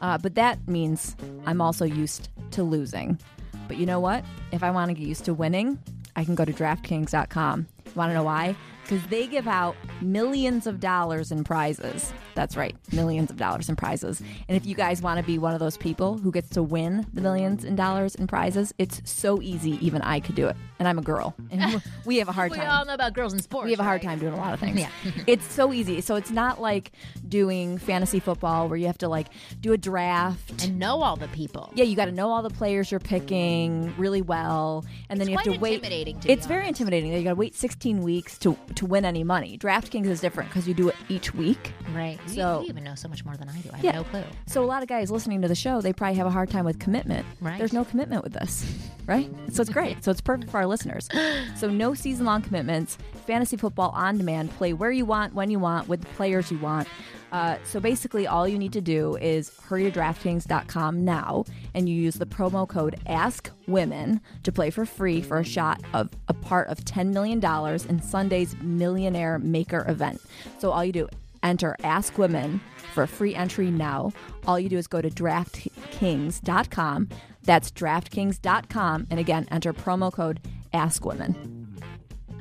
Uh, but that means I'm also used to losing. But you know what? If I want to get used to winning, I can go to DraftKings.com. Want to know why? Because they give out millions of dollars in prizes. That's right, millions of dollars in prizes. And if you guys want to be one of those people who gets to win the millions in dollars in prizes, it's so easy, even I could do it. And I'm a girl. And we have a hard We time. We all know about girls in sports. We have a hard right? time doing a lot of things. Yeah. it's so easy. So it's not like doing fantasy football where you have to like do a draft. and know all the people. yeah, you got to know all the players you're picking really well, and then It's you have to wait. to it's very intimidating. You got to wait 16 weeks to to win any money. DraftKings is different because you do it each week. Right. So You- you, even know so much more than I do. I have Yeah. no clue. So a lot of guys listening to the show, they probably have a hard time with commitment. Right. There's no commitment with this, right? So it's great. So it's perfect for our listeners. So no season long commitments. Fantasy football on demand. Play where you want, when you want, with the players you want. Uh, so basically, all you need to do is hurry to DraftKings.com now, and you use the promo code AskWomen to play for free for a shot of a part of $10 million in Sunday's Millionaire Maker event. So all you do, enter Ask Women for a free entry now. All you do is go to DraftKings.com. That's DraftKings.com. And again, enter promo code Ask Women.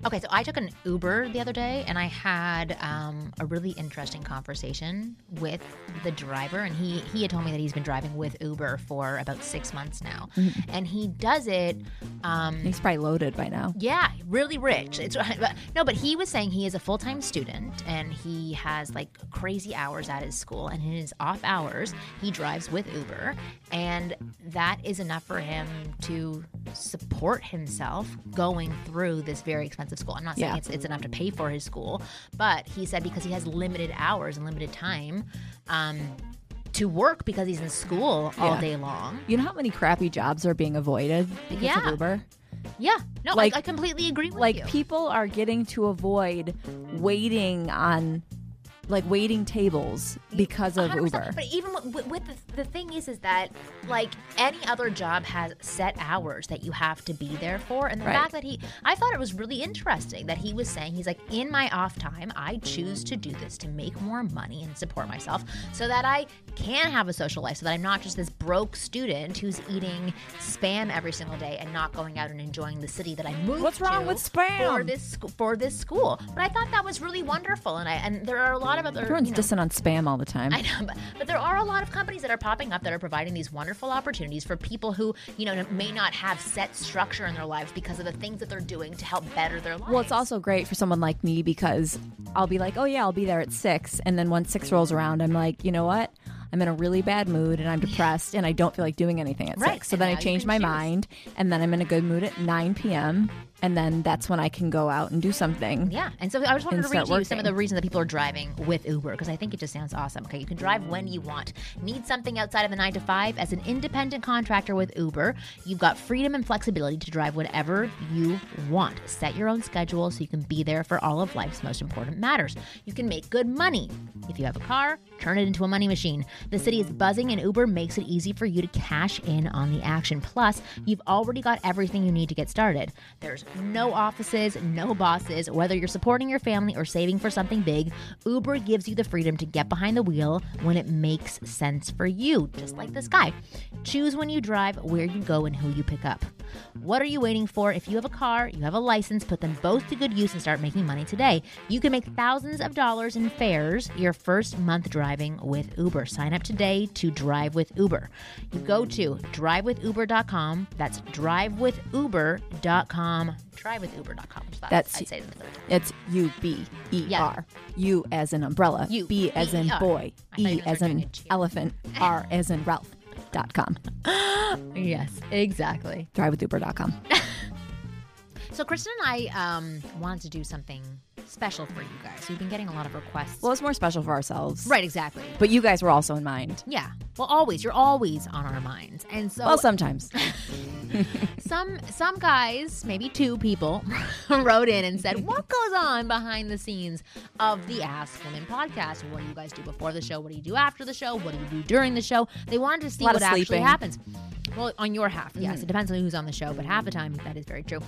Okay, so I took an Uber the other day and I had um, a really interesting conversation with the driver. And he, he had told me that he's been driving with Uber for about six months now. And he does it Um, He's probably loaded by now. yeah, really rich. It's but, no, but he was saying he is a full time student and he has like crazy hours at his school, and in his off hours he drives with Uber, and that is enough for him to support himself going through this very expensive school. I'm not saying Yeah. it's it's enough to pay for his school, but he said because he has limited hours and limited time. Um, to work because he's in school all Yeah. day long. You know how many crappy jobs are being avoided because Yeah. of Uber? Yeah, no, Like- I, I completely agree with Like you. people are getting to avoid waiting on like waiting tables because of 100%. Uber. But even with, with the, the thing is, is that like any other job has set hours that you have to be there for, and the Right. fact that he, I thought it was really interesting that he was saying he's like, in my off time, I choose to do this to make more money and support myself, so that I can have a social life, so that I'm not just this broke student who's eating spam every single day and not going out and enjoying the city that I moved What's wrong to with spam? for this for this school. But I thought that was really wonderful, and I and there are a lot of other Everyone's you know, dissing on spam all the time. I know, but, but there are a lot of companies that are popping up that are providing these wonderful opportunities for people who, you know, may not have set structure in their lives because of the things that they're doing to help better their lives. Well, it's also great for someone like me because I'll be like, oh, yeah, I'll be there at six. And then once six rolls around, I'm like, you know what? I'm in a really bad mood and I'm depressed and I don't feel like doing anything at Right, six. So and then I change my choose. mind and then I'm in a good mood at 9 p.m. And then that's when I can go out and do something. Yeah, and so I just wanted to read to you some of the reasons that people are driving with Uber because I think it just sounds awesome. Okay, you can drive when you want. Need something outside of the nine to five? As an independent contractor with Uber, you've got freedom and flexibility to drive whatever you want. Set your own schedule so you can be there for all of life's most important matters. You can make good money. If you have a car, turn it into a money machine. The city is buzzing, and Uber makes it easy for you to cash in on the action. Plus, you've already got everything you need to get started. There's no offices, no bosses. Whether you're supporting your family or saving for something big, Uber gives you the freedom to get behind the wheel when it makes sense for you, just like this guy. Choose when you drive, where you go, and who you pick up. What are you waiting for? If you have a car, you have a license, put them both to good use and start making money today. You can make thousands of dollars in fares your first month driving with Uber. Sign up today to Drive with Uber. You go to drivewithuber.com. That's drivewithuber.com. Drivewithuber.com. So That's- I'd say the third. It's U B E. R. U as in umbrella. U, B as in boy. I thought you E as in elephant. R as in Ralph. Dot com. Yes, exactly. Drivewithuber.com. So Kristen and I um, wanted to do something special for you guys. We've been getting a lot of requests. Well, it's more special for ourselves. right, exactly. But you guys were also in mind. Yeah. Well, always. You're always on our minds. And so Well, sometimes. some some guys, maybe two people, wrote in and said, "What goes on behind the scenes of the Ask Women podcast? What do you guys do before the show? What do you do after the show? What do you do during the show?" They wanted to see what actually happens. Well, on your half, yes, it depends on who's on the show, but half the time that is very true.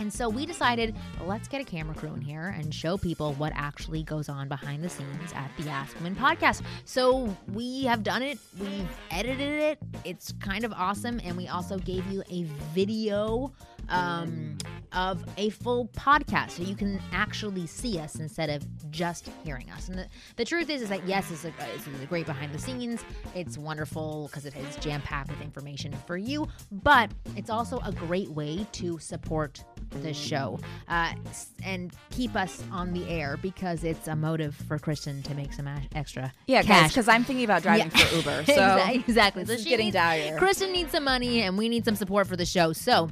And so we decided, let's get a camera crew in here and show people what actually goes on behind the scenes at the Ask Women podcast. So we have done it, we've edited it, it's kind of awesome. And we also gave you a video um, of a full podcast so you can actually see us instead of just hearing us. And the, the truth is, is that yes, it's a, it's a great behind the scenes. It's wonderful because it is jam packed with information for you, but it's also a great way to support the show uh, and keep us on the air because it's a motive for Kristen to make some a- extra Yeah, cash. because I'm thinking about driving Yeah. for Uber. So exactly. so is she getting needs, dire. Kristen needs some money, and we need some support for the show. So.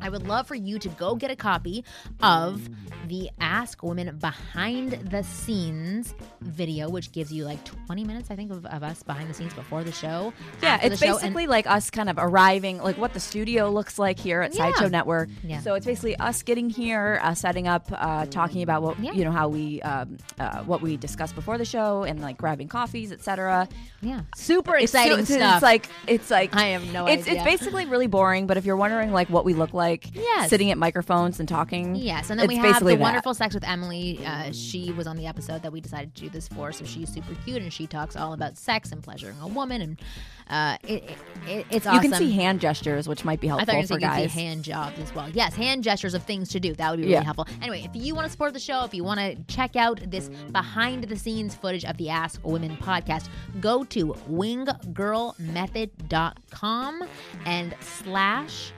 I would love for you to go get a copy of the Ask Women behind the scenes video, which gives you like 20 minutes, I think, of, of us behind the scenes before the show. Yeah, it's show, and- basically like us kind of arriving, like what the studio looks like here at Yeah. Sideshow Network. Yeah. So it's basically us getting here, uh, setting up, uh, talking about what Yeah. you know how we um, uh, what we discussed before the show, and like grabbing coffees, etc. yeah, super It's exciting so- it's, stuff. It's like it's like I have no it's, idea. It's basically really boring, but if you're wondering like what we look like, Yes. sitting at microphones and talking, Yes, and then it's we have the that. wonderful sex with Emily. Uh, she was on the episode that we decided to do this for, so she's super cute and she talks all about sex and pleasuring a woman, and uh, it, it, it, it's You can see hand gestures, which might be I helpful thought you were for going guys. see hand jobs as well. Yes, hand gestures of things to do. That would be really Yeah. helpful. Anyway, if you want to support the show, if you want to check out this behind the scenes footage of the Ask Women podcast, go to winggirlmethod.com and slash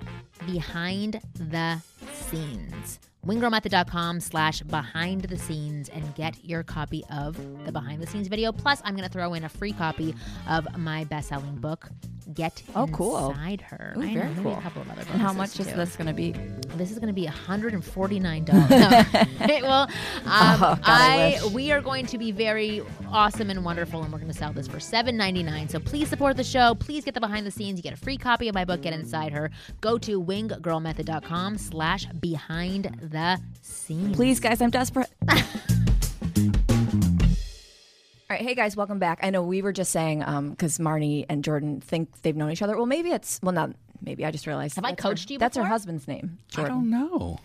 behind the scenes. winggirlmethod.com slash behind the scenes and get your copy of the behind the scenes video. Plus, I'm going to throw in a free copy of my best selling book, Get Oh, cool. Inside Her. Ooh, I very maybe cool. a couple of other And how much is too. this going to be? This is going to be $149. No. it will. Um, Oh, God, I I, we are going to be very awesome and wonderful, and we're going to sell this for $7.99. So please support the show. Please get the behind the scenes. You get a free copy of my book, Get Inside Her. Go to winggirlmethod.com slash behind the scenes. Please, guys, I'm desperate. All right, hey guys, welcome back. I know we were just saying um, because Marni and Jordan think they've known each other. Well, maybe it's well, not maybe. I just realized. Have I that's her- coached you That's her before? husband's name, I don't know.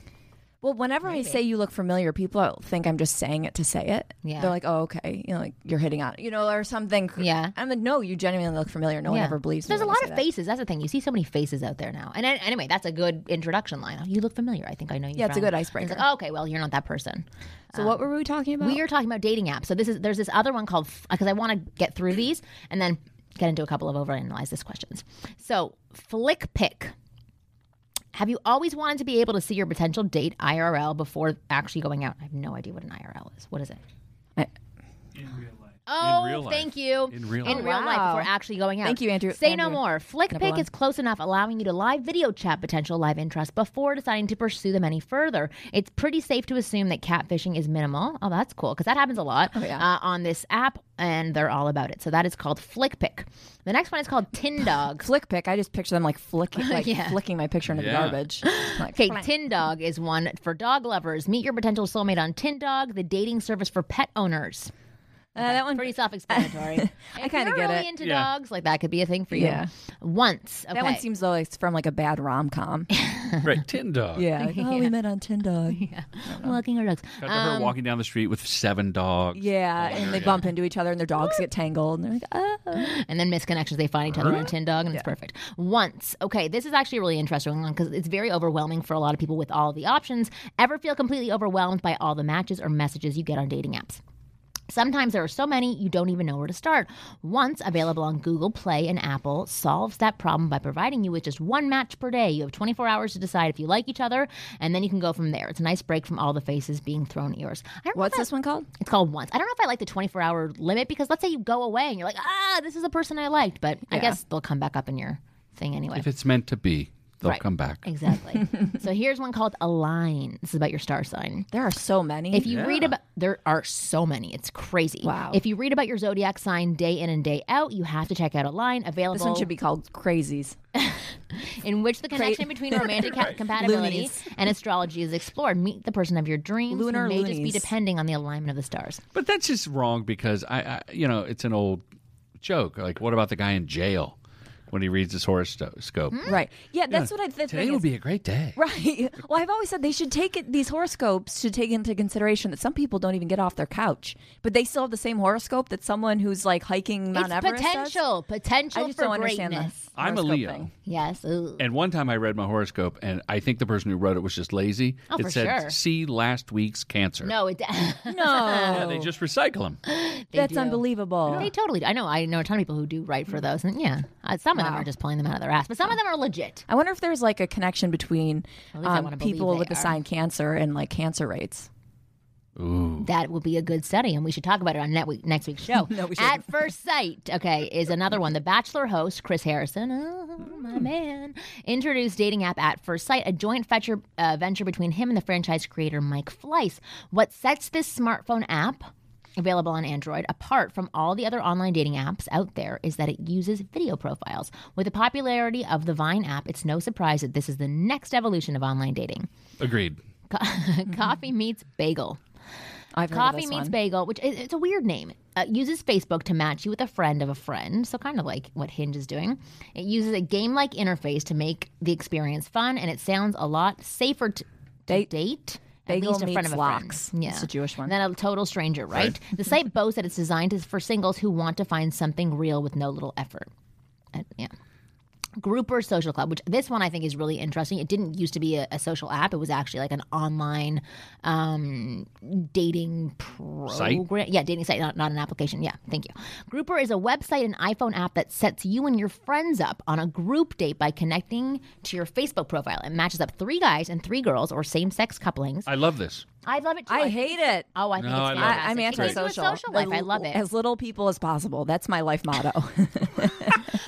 Well, whenever I say you look familiar, people think I'm just saying it to say it. Yeah. they're like, "Oh, okay," you know, like you're hitting on, you know, or something. Yeah. I'm like, "No, you genuinely look familiar." No one ever believes. me There's a lot of that. faces. That's the thing. You see so many faces out there now. And an- anyway, that's a good introduction line. You look familiar. I think I know you. Yeah, it's a good icebreaker. It's like, oh, okay, well, you're not that person. So, what um, were we talking about? We are talking about dating apps. So this is there's this other one called because I want to get through these and then get into a couple of overanalyze this questions. So Flick Pick. Have you always wanted to be able to see your potential date IRL before actually going out? I have no idea what an IRL is. What is it? I- Oh, real life. Thank you. In real In life. real life Wow. before actually going out. Thank you, Andrew- Say no Andrew. more. Flick Gonna Pick is close enough, allowing you to live video chat potential live interests before deciding to pursue them any further. It's pretty safe to assume that catfishing is minimal. Oh, that's cool because that happens a lot yeah. uh, on this app, and they're all about it. So that is called Flick Pick. The next one is called Tin Dog. Flick pick. I just picture them like flicking, like Yeah. flicking my picture into Yeah. the garbage. Like, Okay, Tin Dog is one for dog lovers. Meet your potential soulmate on Tin Dog, the dating service for pet owners. Uh, that one. Pretty self-explanatory. I kinda If you're get really it. into Yeah. dogs, like that could be a thing for you. Yeah. Once, okay. That one seems though like it's from like a bad rom com. Right, Tin Dog. yeah. Like, oh, we met on Tin Dog. yeah. walking our dogs. Got to her walking down the street with seven dogs. Yeah, and they bump into each other and their dogs get tangled and they're like, oh. and then misconnections. They find each other on Tin Dog, and it's perfect. Once, okay, this is actually a really interesting one because it's very overwhelming for a lot of people with all the options. Ever feel completely overwhelmed by all the matches or messages you get on dating apps? Sometimes there are so many you don't even know where to start. Once available on Google Play and Apple solves that problem by providing you with just one match per day. You have 24 hours to decide if you like each other, and then you can go from there. It's a nice break from all the faces being thrown at yours. I don't What's that- this one called? It's called once. I don't know if I like the 24 hour limit because let's say you go away and you're like, ah, this is a person I liked, but I guess they'll come back up in your thing anyway. If it's meant to be, they'll Right. come back. Exactly. so here's one called Align. This is about your star sign. There are so many. If you read about, there are so many. It's crazy. Wow. If you read about your zodiac sign day in and day out, you have to check out Align, available this one should be called Crazies. in which the connection between romantic ca- compatibility Loonies. and astrology is explored. Meet the person of your dreams. who Lunar may just be depending on the alignment of the stars. But that's just wrong because I, I, you know, it's an old joke. Like, what about the guy in jail when he reads his horoscope? Right. Yeah, that's what I think. Today thing will is- be a great day. Right. Well, I've always said they should take it, these horoscopes should take into consideration that some people don't even get off their couch, but they still have the same horoscope that someone who's like hiking Mount it's Everest does. potential, potential I just for don't understand greatness. this. I'm a horoscope Leo. thing. Yes. Ooh. And one time I read my horoscope, and I think the person who wrote it was just lazy. Oh, it for said, sure. "See last week's cancer." No, it. No, Yeah, they just recycle them. that's do. unbelievable. They totally. do. I know. I know a ton of people who do write for those, and yeah, uh, some of them Wow. are just pulling them out of their ass, but some of them are legit. I wonder if there's like a connection between At least I um, wanna believe people they with the are. sign Cancer and like cancer rates. Ooh. That will be a good study, and we should talk about it on net week, next week's show. No, we At shouldn't. First Sight, okay, is another one. The Bachelor host, Chris Harrison, oh, my man, introduced dating app At First Sight, a joint venture, uh, venture between him and the franchise creator Mike Fleiss. What sets this smartphone app available on Android, apart from all the other online dating apps out there, is that it uses video profiles. With the popularity of the Vine app, it's no surprise that this is the next evolution of online dating. Agreed. Coffee meets bagel. I've Coffee this Meets one. Bagel, which is, it's a weird name. Uh, uses Facebook to match you with a friend of a friend, so kind of like what Hinge is doing. It uses a game-like interface to make the experience fun, and it sounds a lot safer to, to Date- date. Bagel at least a friend meets of a Lox. friend. Yeah, It's a Jewish one. Then a total stranger, right? the site boasts that it's designed for singles who want to find something real with no little effort. And, yeah. Grouper Social Club, which this one I think is really interesting. It didn't used to be a, a social app; it was actually like an online um, dating Site? program. Yeah, dating site, not, not an application. Yeah, thank you. Grouper is a website and iPhone app that sets you and your friends up on a group date by connecting to your Facebook profile. It matches up three guys and three girls or same-sex couplings. I love this. I love it too. I think hate it. Oh, I think No, it's I love it. fantastic. I, I'm It gives you a antisocial. social life. I love it. As little people as possible. That's my life motto.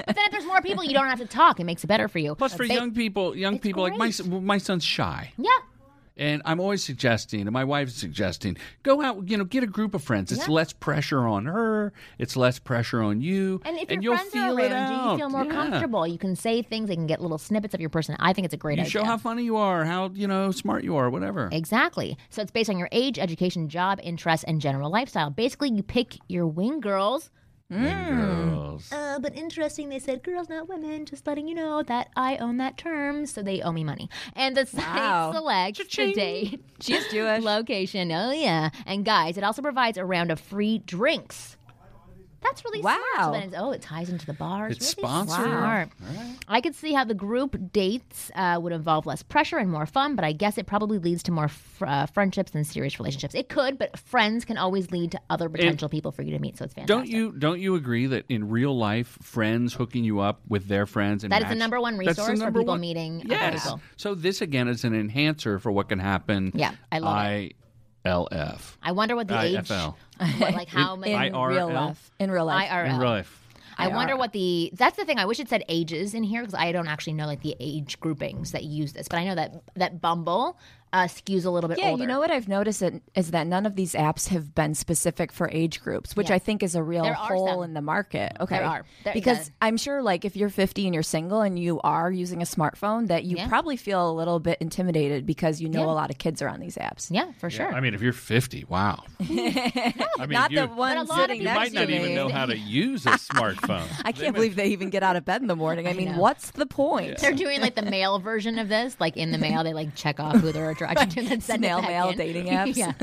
But then if there's more people, you don't have to talk. It makes it better for you. Plus, for They- young people, young it's people like my great. my son's shy. yeah. And I'm always suggesting, and my wife's suggesting, go out, you know, get a group of friends. It's Yeah. less pressure on her. It's less pressure on you. And if your you'll friends feel are it around you, you feel more Yeah. comfortable. You can say things. They can get little snippets of your person. I think it's a great You idea. show how funny you are, how you know smart you are, whatever. Exactly. So it's based on your age, education, job, interests, and general lifestyle. Basically, you pick your wing girls. Girls. Uh, but interesting, they said girls, not women. Just letting you know that I own that term, so they owe me money. And the site Wow. selects the date, She's Jewish. location. Oh yeah, and guys, it also provides a round of free drinks. That's really smart. So Wow. it's, oh, it ties into the bars. It's really sponsored. Smart. I could see how the group dates uh, would involve less pressure and more fun, but I guess it probably leads to more fr- uh, friendships and serious relationships. It could, but friends can always lead to other potential people for you to meet. So it's fantastic. Don't you don't you agree that in real life, friends hooking you up with their friends and That is the number one That's the resource for number people one- meeting other Yes. people. So this again is an enhancer for what can happen. Yeah, I love it. ILF. I wonder what the age, IFL. What, like how many in IRL? real life. In real life. IRL. In real life. I wonder what the that's the thing. I wish it said ages in here because I don't actually know like the age groupings that use this. But I know that that Bumble uh, skews a little bit Yeah, older. you know what I've noticed is that none of these apps have been specific for age groups, which Yeah. I think is a real hole some. in the market. Okay, There are. There- because yeah. I'm sure, like, if you're 50 and you're single and you are using a smartphone, that you Yeah. probably feel a little bit intimidated because you know Yeah. a lot of kids are on these apps. Yeah, for sure. I mean, if you're 50, wow. I mean, Not you, the one lot of sitting you people- next might not even know how to use a smartphone. I can't believe they even get out of bed in the morning. I, mean, know. what's the point? They're doing like the male version of this, like in the mail, they like check off who they're attracted to, and then send it Snail mail in. dating apps. yeah.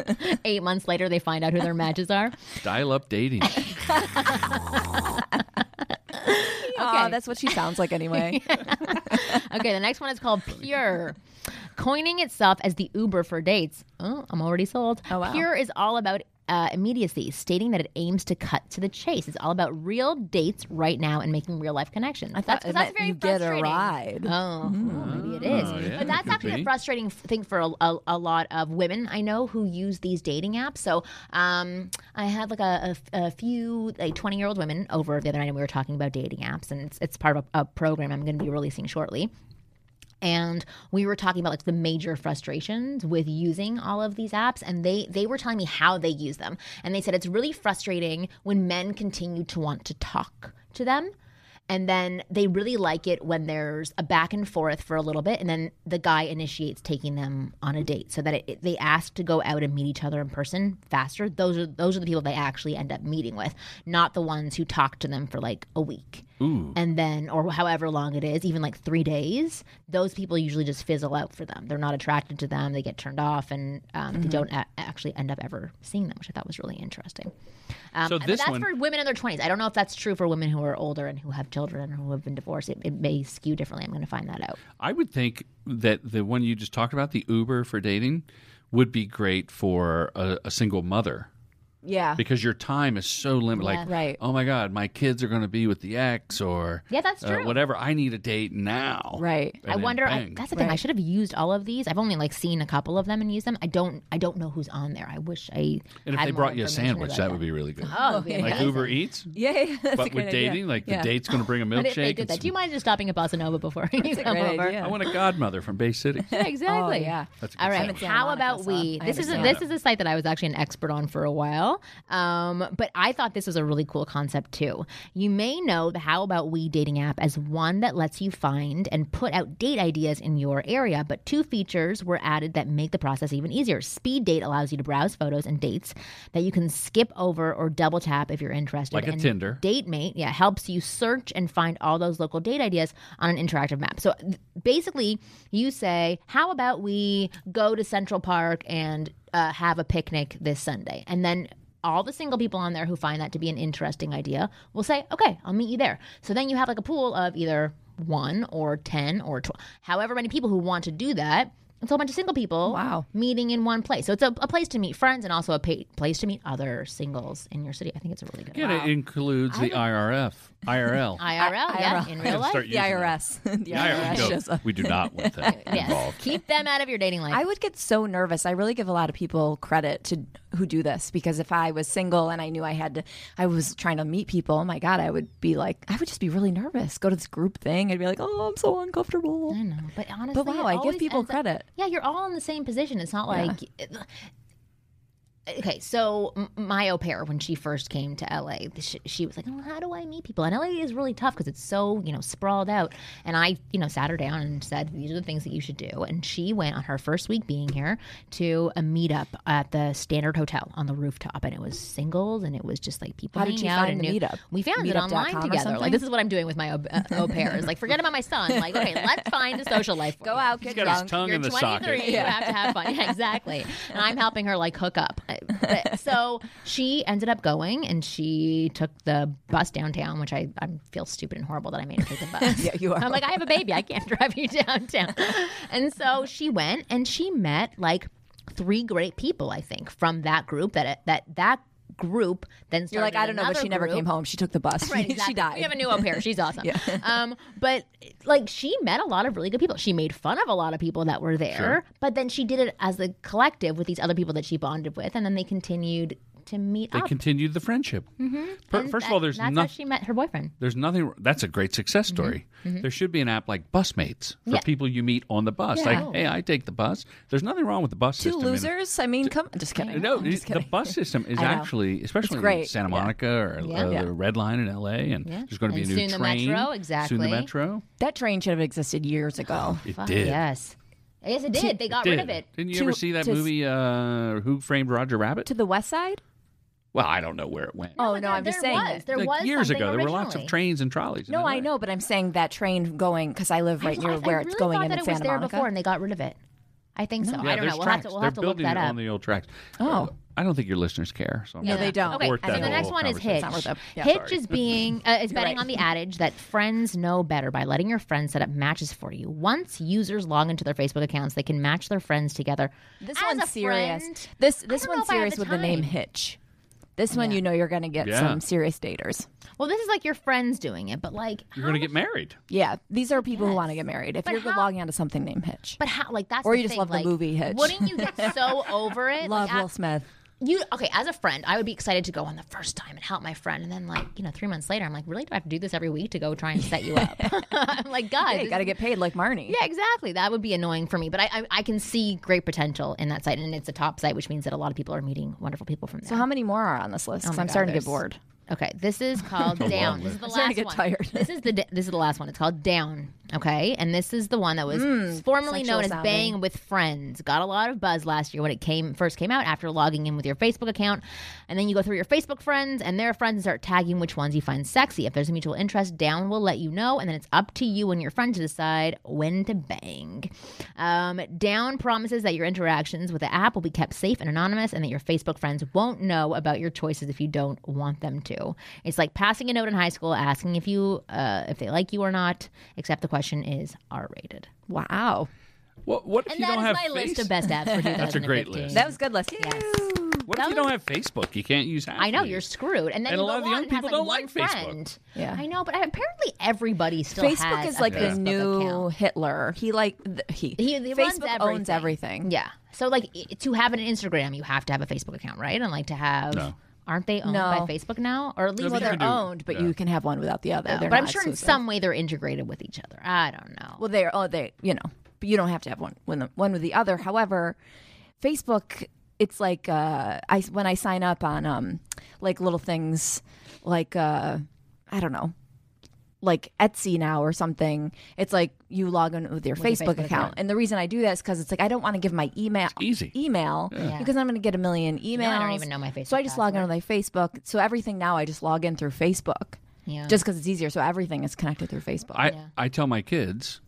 Eight months later, they find out who their matches are. Dial up dating. Aw, that's what she sounds like anyway. Okay, the next one is called Pure. Coining itself as the Uber for dates. Oh, I'm already sold. Oh, wow. Pure is all about uh, immediacy, stating that it aims to cut to the chase. It's all about real dates right now and making real life connections. I thought that's, it 'cause that's very you get a ride. Oh, maybe it is. Oh, yeah, but that's actually be. a frustrating thing for a, a, a lot of women I know who use these dating apps. So um, I had like a, a few like 20 year old women over the other night and we were talking about dating apps and it's, it's part of a, a program I'm going to be releasing shortly and we were talking about like the major frustrations with using all of these apps and they they were telling me how they use them. And they said it's really frustrating when men continue to want to talk to them and then they really like it when there's a back and forth for a little bit and then the guy initiates taking them on a date so that it, it- they ask to go out and meet each other in person faster. Those are those are the people they actually end up meeting with not the ones who talk to them for like a week and then or however long it is even like three days those people usually just fizzle out for them. They're not attracted to them. They get turned off and um, they don't a- actually end up ever seeing them which i thought was really interesting. Um, So this that's one- for women in their 20s i don't know if that's true for women who are older and who have children or who have been divorced. It, it may skew differently. I'm going to find that out. I would think that the one you just talked about, the Uber for dating, would be great for a, a single mother yeah. because your time is so limited. Like, Right. oh my God, my kids are going to be with the ex or Yeah, that's uh, true. whatever. I need a date now. Right. And I wonder. I, that's the thing. I should have used all of these. I've only like seen a couple of them and used them. I don't. I don't know who's on there. I wish I. and if had they brought you a sandwich, about that would be really good. Oh, it'd like amazing. Uber Eats, Yeah, yeah, that's a but great with idea. dating, like Yeah. the date's going to bring a But if they milkshake. did that, and do you mind just stopping at Bossa Nova before you come over? idea. I want a godmother from Bay City. Exactly. Oh, yeah. That's a good All right. How about we? This is this is a site that I was actually an expert on for a while, um, but I thought this was a really cool concept too. You may know the How About We dating app as one that lets you find and put out date ideas in your area, but two features were added that make the process even easier. Speed Date allows you to browse photos and dates that you can skip over or double tap if you're interested. Like a and Tinder. DateMate, yeah, helps you search and find all those local date ideas on an interactive map. So basically, you say, "How about we go to Central Park and uh, have a picnic this Sunday?" And then all the single people on there who find that to be an interesting idea will say, "Okay, I'll meet you there." So then you have like a pool of either one or 10 or 12, however many people who want to do that. It's a whole bunch of single people Wow. meeting in one place. So it's a, a place to meet friends and also a pa- place to meet other singles in your city. I think it's a really good Yeah, and it includes the IRF, IRL. IRL, yeah, IRL. in real life. Start The using that. IRS. the The IRL. IRS No, shows up. we do not want that Yes. involved. Keep them out of your dating life. I would get so nervous. I really give a lot of people credit to who do this because if I was single and I knew I had to, I was trying to meet people. Oh my god, I would be like, I would just be really nervous. Go to this group thing and be like, oh, I'm so uncomfortable. I know, but honestly, But wow, it I give always people ends up- credit. Yeah, you're all in the same position. It's not like. Eh, Okay, so m- my au pair, when she first came to LA, she, she was like, "Oh, how do I meet people?" And LA is really tough because it's so you know sprawled out. And I, you know, sat her down and said, "These are the things that you should do." And she went on her first week being here to a meetup at the Standard Hotel on the rooftop, and it was singles, and it was just like people. How did hanging you out find and the knew- meetup? We found it Meetup.com online together. Like this is what I'm doing with my au, uh, au pairs. Like forget about my son. Like okay, let's find a social life. for Go out, get drunk. You're in the 23. socket. You have to have fun. Yeah, exactly. And I'm helping her like hook up. Uh, but- so she ended up going and she took the bus downtown, which I, I feel stupid and horrible that I made her take the bus. Yeah, you are. I'm like, I have a baby. I can't drive you downtown. And so she went and she met like three great people, I think, from that group that that that group then You're like, I don't know, but she never group. came home. She took the bus. Right, she died. We have a new au pair. She's awesome. um, but like she met a lot of really good people. She made fun of a lot of people that were there, Sure. but then she did it as a collective with these other people that she bonded with, and then they continued to meet They up. continued the friendship. Mm-hmm. And first of all, there's that's how nothing. she met her boyfriend. There's nothing. That's a great success story. There should be an app like Busmates for Mm-hmm. Yeah. people you meet on the bus. Yeah. Like, hey, I take the bus. There's nothing wrong with the bus Two system. in- losers. I mean, come. Just kidding. No, I'm just the bus system is actually, especially in great. Santa Yeah. Monica or Yeah. uh, Yeah. the Red Line in LA, and Yeah. there's going to be And a new soon the train. metro, Soon exactly. the metro. That train should have existed years ago. It Fuck did. Yes. Yes, it did. They got Did. rid of it. Didn't you To- ever see that to- movie, uh, Who Framed Roger Rabbit? To the west side? Well, I don't know where it went. Oh but no, there- I'm just there saying. was. There Like, was years ago, there were lots of trains and trolleys. No, LA. I know, but I'm saying that train going because I live right I, near I where really it's going thought in that in it was there Monica. before, and they got rid of it. I think so. Yeah, I don't there's know. We'll have tracks. to. We'll They're have to look building that it up. on the old tracks. Oh. I don't think your listeners care. So I'm No, gonna they don't. Okay, that so the next one is. Hitch. not worth it. Yeah, Hitch sorry. is being uh, is betting right. on the adage that friends know better by letting your friends set up matches for you. Once users log into their Facebook accounts, they can match their friends together. This As one's a serious. friend, This this don't one's if I have serious the with the name. Hitch. This one, you know, you're going to get Yeah. some serious daters. Well, this is like your friends doing it, but like You're how going to get married. Yeah, these are people who want to get married. If But you're how- logging onto something named Hitch, But how? Like that's Or the you just thing, love the like, movie Hitch. Wouldn't you get so over it? love Like, Will Smith. You okay as a friend i would be excited to go on the first time and help my friend. And then like you know three months later i'm like really? Do i have to do this every week to go try and set you up? I'm like god Hey, this got to get paid like Marni. yeah exactly. That would be annoying for me but I, I i can see great potential in that site and it's a top site which means that a lot of people are meeting wonderful people from there. So how many more are on this list? Oh I'm God, starting to get bored. Okay, this is called Down. This is the I'm starting last to get one. tired. This is the this is the last one. It's called Down. Okay, and this is the one that was formerly sexual known as sounding. Bang with Friends. Got a lot of buzz last year when it came first came out after logging in with your Facebook account, and then you go through your Facebook friends and their friends and start tagging which ones you find sexy. If there's a mutual interest, Down will let you know, and then it's up to you and your friend to decide when to bang. Um, Down promises that your interactions with the app will be kept safe and anonymous, and that your Facebook friends won't know about your choices if you don't want them to. It's like passing a note in high school asking if you uh, if they like you or not. Except the question is R rated. Wow, What, what if And you that don't is have my face? list of best apps for 2015. That's a great list. that was good list. Yes. What that if you don't have Facebook? You can't use half I know you're screwed, and then And you a lot of the young and have, people like, don't one like Facebook. Yeah. I know, but apparently everybody still Facebook has is like the Facebook new account. Hitler. He like th- he, He, he runs Facebook owns everything. Yeah. So like to have an Instagram, you have to have a Facebook account, right? And like to have. No. Aren't they owned No. by Facebook now, or at least Well, you they're can do- owned, but yeah. you can have one without the other. No, They're but I'm not sure in exclusive. some way they're integrated with each other. I don't know. Well, they're oh they you know, but you don't have to have one one one with the other. However, Facebook, it's like uh, I when I sign up on um like little things like uh I don't know. Like Etsy now or something, it's like you log in with your your Facebook, Facebook account, account. and the reason I do that is because it's like I don't want to give my email easy. email Yeah. because I'm going to get a million emails. I don't even know my Facebook So I just log in with my Facebook. So everything now I just log in through Facebook, Yeah. just because it's easier. So everything is connected through Facebook. I, I tell my kids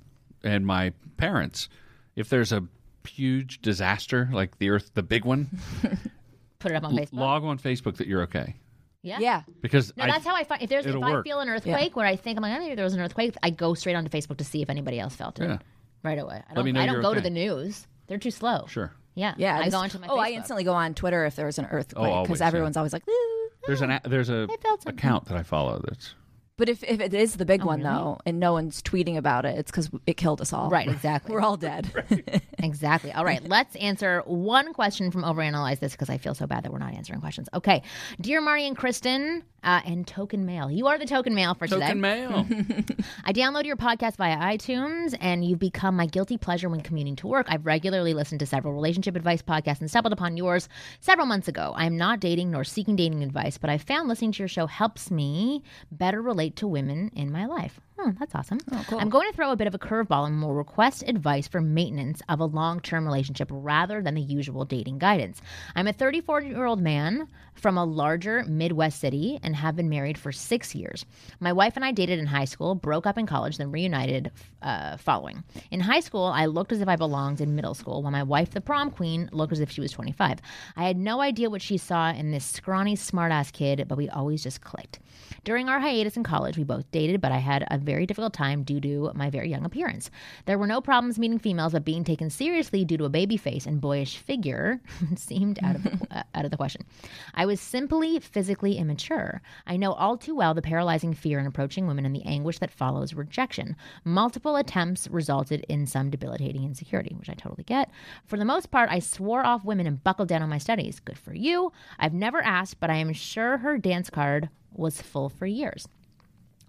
and my parents if there's a huge disaster like the earth, the big one, put it up on l- Facebook. log on Facebook that you're okay. Yeah. Yeah. because No, I, that's how I find. If there's if it'll I work. feel an earthquake where I think I'm like, oh, maybe there was an earthquake, I go straight onto Facebook to see if anybody else felt it Yeah. right away. I Let don't. me know I don't you're go to the news. They're too slow. sure. Yeah. Yeah. I this- go onto my. oh, I instantly go on Twitter if there's an earthquake Oh, always, because yeah. everyone's always like, "Ooh." There's an a- there's a account that I follow that's but if, if it is the big oh, one Oh, really? though, and no one's tweeting about it, it's because it killed us all. Right. Exactly. We're all dead. Exactly. All right, let's answer one question from Overanalyze This because I feel so bad that we're not answering questions. Okay. Dear Marni and Kristen uh, and Token Mail, you are the token mail for today. token mail. I download your podcast via iTunes, and you've become my guilty pleasure when commuting to work. I've regularly listened to several relationship advice podcasts and stumbled upon yours several months ago. I am not dating nor seeking dating advice, but I found listening to your show helps me better relate to women in my life. Hmm, that's awesome. I'm going to throw a bit of a curveball and will request advice for maintenance of a long term relationship rather than the usual dating guidance. I'm a 34 year old man from a larger Midwest city and have been married for six years. My wife and I dated in high school, broke up in college, then reunited uh, following. In high school, I looked as if I belonged in middle school, while my wife, the prom queen, looked as if she was 25. I had no idea what she saw in this scrawny, smartass kid, but we always just clicked. During our hiatus in college, we both dated, but I had a very difficult time due to my very young appearance. There were no problems meeting females, but being taken seriously due to a baby face and boyish figure seemed out of the, uh, out of the question. I was simply physically immature. I know all too well the paralyzing fear in approaching women and the anguish that follows rejection. Multiple attempts resulted in some debilitating insecurity, which I totally get. For the most part, I swore off women and buckled down on my studies. Good for you. I've never asked, but I am sure her dance card was full for years.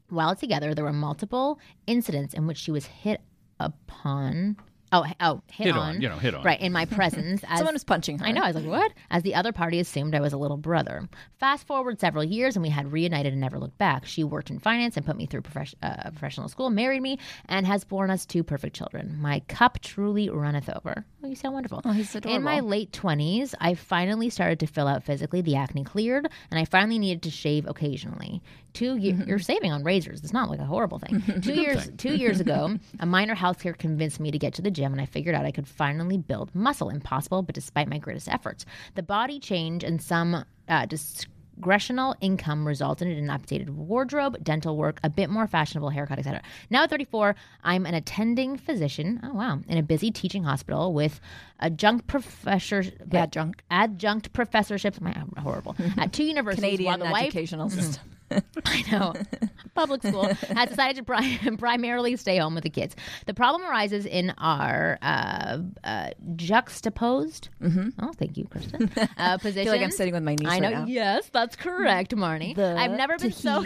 While together, there were multiple incidents in which she was hit upon. Oh, oh, hit, Hit on, you know, hit on. Right in my presence. As, Someone was punching her. I know. I was like, what? As the other party assumed I was a little brother. Fast forward several years, and we had reunited and never looked back. She worked in finance and put me through profes- uh, professional school, married me, and has borne us two perfect children. My cup truly runneth over. Oh, you sound wonderful. Oh, he's adorable. In my late 20s, I finally started to fill out physically. The acne cleared, and I finally needed to shave occasionally. Two years, you're saving on razors. It's not like a horrible thing. two years, two years ago, a minor healthcare convinced me to get to the gym, and I figured out I could finally build muscle. Impossible, but despite my greatest efforts, the body change and some uh, discretional income resulted in an updated wardrobe, dental work, a bit more fashionable haircut, etc. Now at 34, I'm an attending physician. Oh wow, in a busy teaching hospital with adjunct professor Adjunct. adjunct professorships. My horrible at two universities. Canadian while the wife, educational system. I know. Public school has decided to pri- primarily stay home with the kids. The problem arises in our uh, uh, juxtaposed. Mm-hmm. Oh, thank you, Kristen. Uh, positions. I feel like I'm sitting with my niece I know. right now. Yes, that's correct, Marni. The I've never been so.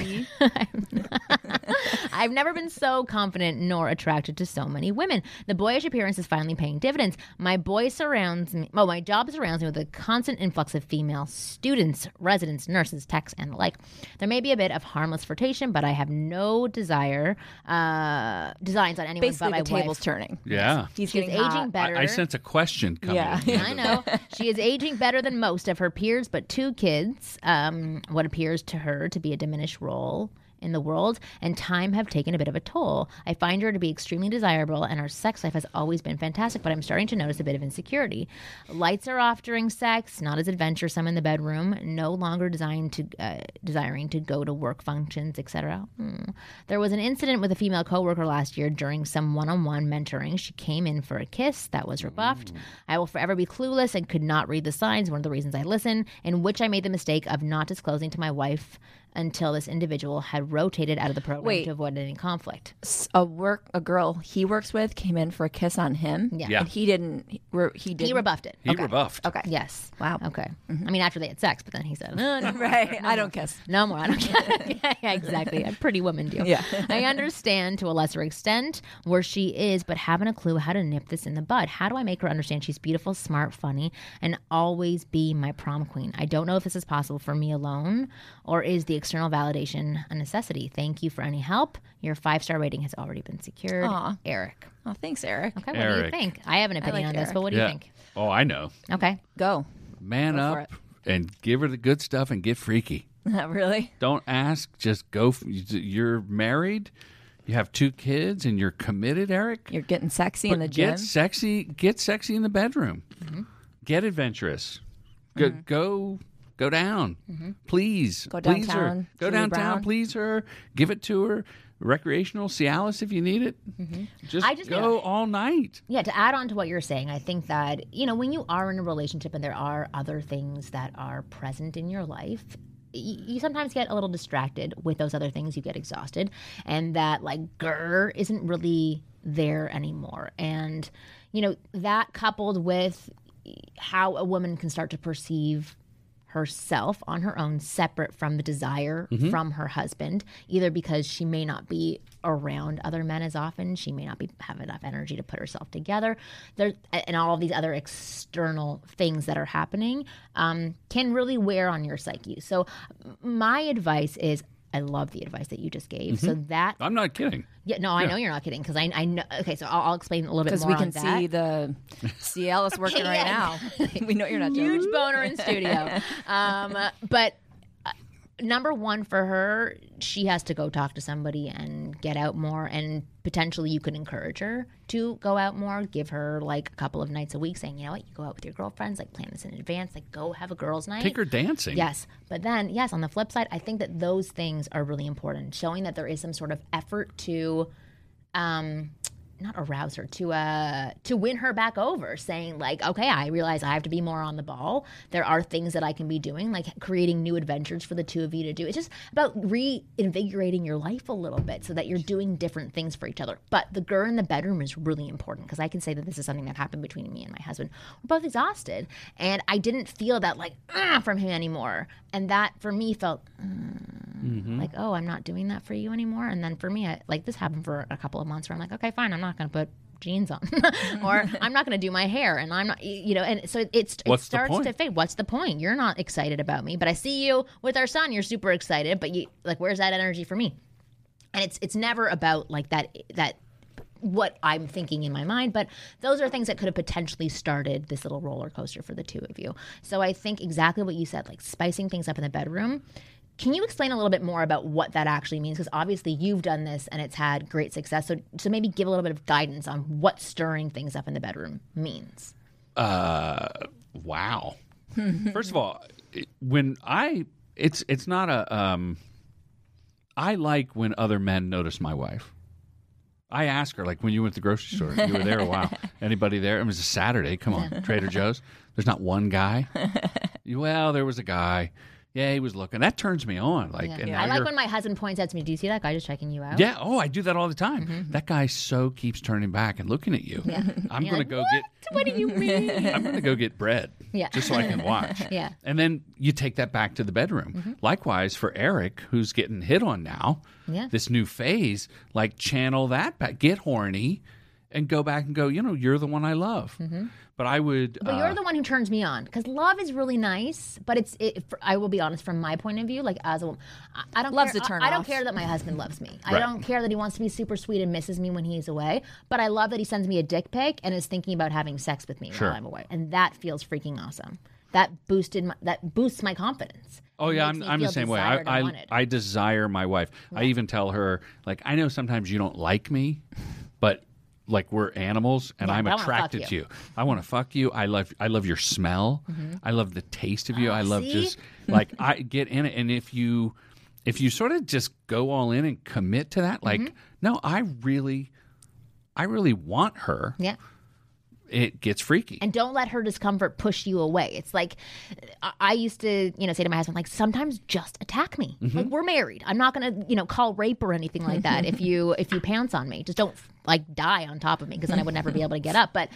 I've never been so confident nor attracted to so many women. The boyish appearance is finally paying dividends. My boy surrounds me. Well, my job surrounds me with a constant influx of female students, residents, nurses, techs, and the like. There may be a bit of harmless flirtation, but I have no desire uh, designs on anyone Basically, but my the table's wife. turning. Yeah. He's She's getting aging hot. better. I, I sense a question coming. Yeah. at the end I know. she is aging better than most of her peers, but two kids, um, what appears to her to be a diminished role in the world, and time have taken a bit of a toll. I find her to be extremely desirable, and our sex life has always been fantastic, but I'm starting to notice a bit of insecurity. Lights are off during sex, not as adventuresome in the bedroom, no longer designed to uh, desiring to go to work functions, etc. Hmm. There was an incident with a female coworker last year during some one-on-one mentoring. She came in for a kiss that was rebuffed. I will forever be clueless and could not read the signs. One of the reasons I listen, in which I made the mistake of not disclosing to my wife until this individual had rotated out of the program Wait. to avoid any conflict. S- A work a girl he works with came in for a kiss on him. Yeah. Yeah. And he didn't. He, re- he did. He rebuffed it. He rebuffed. Okay. Yes. Wow. Okay. Mm-hmm. I mean, after they had sex, but then he said, no, no, Right. I don't kiss. No more. I don't care. yeah, yeah, exactly. A pretty woman deal. Yeah. I understand to a lesser extent where she is, but haven't a clue how to nip this in the bud. How do I make her understand she's beautiful, smart, funny, and always be my prom queen? I don't know if this is possible for me alone or is the external validation a necessity. Thank you for any help. Your five star rating has already been secured. Aw. Eric. Oh, thanks, Eric. Okay, what do you Eric. think? I have an opinion like on this, Eric. but what do you think? Oh, I know. Okay. Go. Man Go for up and give her the good stuff and get freaky. really? Don't ask. Just go. f- You're married. You have two kids, and you're committed, Eric. You're getting sexy in But the gym. Get sexy. Get sexy in the bedroom. Mm-hmm. Get adventurous. Go, go Go down, mm-hmm. please. Go please her. downtown, Go Julie downtown, Brown. please her. Give it to her. Recreational Cialis if you need it. Mm-hmm. Just, I just go know- all night. Yeah, to add on to what you're saying, I think that, you know, when you are in a relationship and there are other things that are present in your life, you sometimes get a little distracted with those other things. You get exhausted, and that, like, grr isn't really there anymore. And, you know, that coupled with how a woman can start to perceive herself on her own separate from the desire from her husband either because she may not be around other men as often she may not be have enough energy to put herself together. There and all of these other external things that are happening um, can really wear on your psyche. So my advice is I love the advice that you just gave. So that, I'm not kidding. yeah, no, I know you're not kidding because I, I know. Okay, so I'll, I'll explain a little bit Because we can on that. see the Cialis working right Yeah, now. we know you're not joking. huge boner in studio. Um, but number one for her, she has to go talk to somebody and get out more. And potentially, you can encourage her to go out more. Give her like a couple of nights a week, saying, you know what, you go out with your girlfriends, like plan this in advance, like go have a girls' night. Take her dancing. Yes. But then, yes, on the flip side, I think that those things are really important. Showing that there is some sort of effort to um not arouse her to uh to win her back over saying like okay i realize i have to be more on the ball. There are things that i can be doing like creating new adventures for the two of you to do. It's just about reinvigorating your life a little bit so that you're doing different things for each other. But the girl in the bedroom is really important because i can say that this is something that happened between me and my husband. We're both exhausted and i didn't feel that like "Ah," from him anymore. And that for me felt like oh i'm not doing that for you anymore. And then for me I, like this happened for a couple of months where i'm like okay fine i'm not going to put jeans on or i'm not going to do my hair and i'm not you know and so it, it's, it What's the starts to fade what's the point you're not excited about me but i see you with our son you're super excited but you like where's that energy for me and it's it's never about like that that what I'm thinking in my mind, but those are things that could have potentially started this little roller coaster for the two of you. So I think exactly what you said, like spicing things up in the bedroom. Can you explain a little bit more about what that actually means? Because obviously you've done this and it's had great success. So, so maybe give a little bit of guidance on what stirring things up in the bedroom means. Uh, wow. First of all, when I it's it's not a um I like when other men notice my wife. I ask her like when you went to the grocery store, you were there a while. Anybody there? It was a Saturday. Come on, Trader Joe's. There's not one guy. Well, there was a guy. Yeah, he was looking. That turns me on. Like, and now I like when my husband points out to me, "Do you see that guy just checking you out?" yeah. Oh, I do that all the time. Mm-hmm. That guy so keeps turning back and looking at you. I'm You're going to like, go what? get. What do you mean? I'm going to go get bread. Yeah. Just so I can watch. Yeah. Mm-hmm. And then you take that back to the bedroom. Likewise for Eric, who's getting hit on now. Yeah. This new phase, like channel that back, get horny, and go back and go. You know, you're the one I love. But I would. Mm-hmm. But uh, you're the one who turns me on because love is really nice. But it's, it, for, I will be honest, from my point of view, like as a woman, I, I don't Loves care, to turn I, I don't care that my husband loves me. I don't care that he wants to be super sweet and misses me when he's away. But I love that he sends me a dick pic and is thinking about having sex with me Sure. while I'm away, and that feels freaking awesome. That boosted my, that boosts my confidence. Oh yeah, I'm, me I'm the same way. I I. I desire my wife. I even tell her like I know sometimes you don't like me, but like we're animals and Yeah, I'm but I wanna fuck attracted to you. I want to fuck you. I love I love your smell. I love the taste of you. I love Mm-hmm. see? just like I get in it and if you if you sort of just go all in and commit to that like Mm-hmm. no, I really I really want her. yeah. It gets freaky. and don't let her discomfort push you away. It's like I- used to, you know, say to my husband, like sometimes just attack me. Mm-hmm. Like we're married. I'm not gonna, you know, call rape or anything like that. if you if you pounce on me, just don't like die on top of me because then I would never be able to get up. But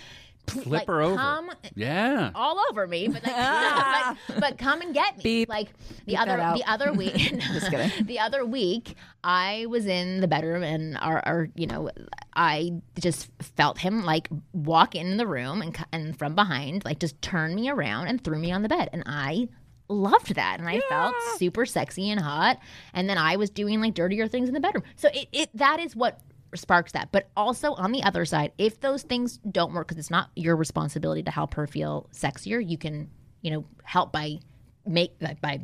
Flip like, her over. Come yeah. all over me, but, like, but but come and get me. Beep. Like the Beep other the other week, Just kidding. the other week, I was in the bedroom and our, our you know, I just felt him like walk in the room and and from behind, like just turn me around and threw me on the bed, and I loved that and I felt super sexy and hot and then I was doing like dirtier things in the bedroom. So it, it that is what sparks that. But also on the other side, if those things don't work cuz it's not your responsibility to help her feel sexier, you can, you know, help by make like, by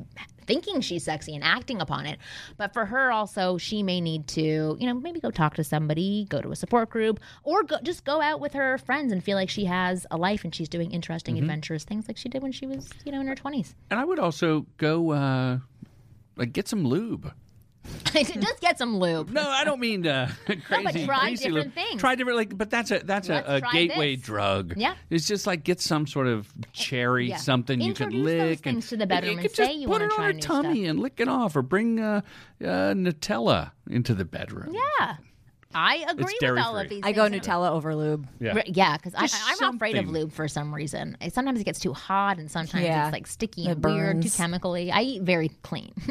thinking she's sexy and acting upon it. But for her also, she may need to, you know, maybe go talk to somebody, go to a support group, or go, just go out with her friends and feel like she has a life and she's doing interesting adventures, things like she did when she was, you know, in her 20s. And I would also go uh, like get some lube. just get some lube. No, I don't mean uh, crazy. try crazy different lube. things. Try different, like, but that's a that's a, Let's a gateway this. drug. Yeah. it's just like get some sort of cherry, Yeah. something you Introduce can those lick things and to the bedroom you and could say just you put it on her tummy stuff. and lick it off, or bring uh, uh, Nutella into the bedroom. Yeah. I agree with dairy all of these I go things. Nutella over lube. Yeah. Yeah, because I'm afraid of lube for some reason. Sometimes it gets too hot, and sometimes Yeah. it's like sticky It and weird, too chemically. I eat very clean.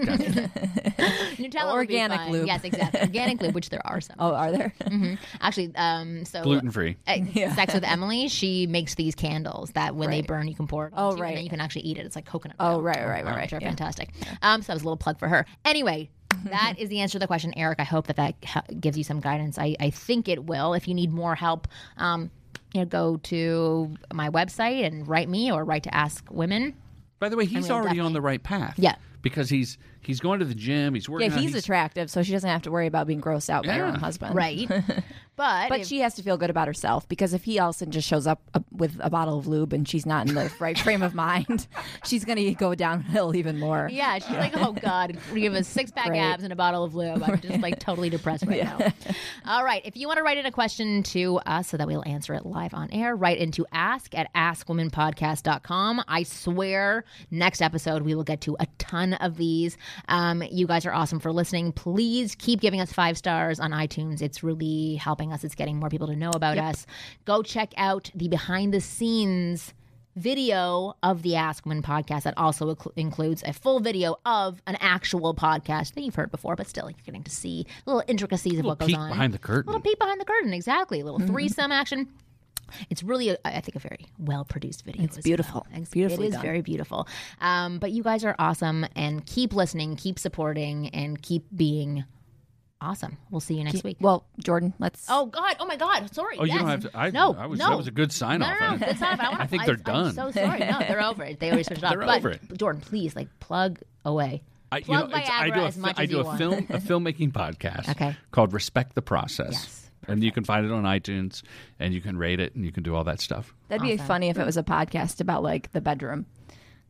Nutella Organic lube. Yes, exactly. Organic lube, which there are some. Oh, are there? Actually, um, so Gluten free. uh, Sex with Emily, she makes these candles that when they burn, you can pour it. Oh, onto, And right. then you can actually eat it. It's like coconut. Oh, oil. right, right, right, right. Which are Yeah. fantastic. Um, so that was a little plug for her. Anyway, that is the answer to the question, Eric. I hope that that gives you some guidance. I, I think it will. If you need more help, um, you know, go to my website and write me or write to Ask Women. By the way, he's already on the right path. Yeah. because he's he's going to the gym. He's working. Yeah, out, he's attractive, so she doesn't have to worry about being grossed out by her own husband. Right. but But if- she has to feel good about herself because if he all of a sudden just shows up uh, with a bottle of lube and she's not in the right frame of mind, she's going to go downhill even more. Yeah, she's like, oh God, we have a six pack Right. abs and a bottle of lube. I'm just like totally depressed right now. All right. If you want to write in a question to us so that we'll answer it live on air, write into ask at askwomenpodcast.com. I swear next episode we will get to a ton of these. Um, you guys are awesome for listening. Please keep giving us five stars on iTunes. It's really helping us. It's getting more people to know about us. Go check out the behind the scenes video of the Ask Women podcast that also incl- includes a full video of an actual podcast that you've heard before, but still you're getting to see little intricacies of what goes on. behind the curtain. A little peek behind the curtain, exactly. A little Mm-hmm. threesome action. It's really, a, I think, a very well produced video. It's beautiful. well. It's, Beautifully it is done. very beautiful. Um, but you guys are awesome, and keep listening, keep supporting, and keep being awesome. We'll see you next week. Well, Jordan, let's. Oh God! Oh my God! Sorry. Oh, you don't have to. I, no, I was, no. That was a good sign No, off. no, no, that's not. I, wanna, I think they're done. I'm so sorry. No, they're over it. They already switched it off. They're but over it. Jordan, please, like, plug away. I, you Plug know, it's- I Viagra do a, as fi- much I as do you a want. film a filmmaking podcast Okay. called Respect the Process. Yes. And you can find it on iTunes and you can rate it and you can do all that stuff. That'd be funny if it was a podcast about like the bedroom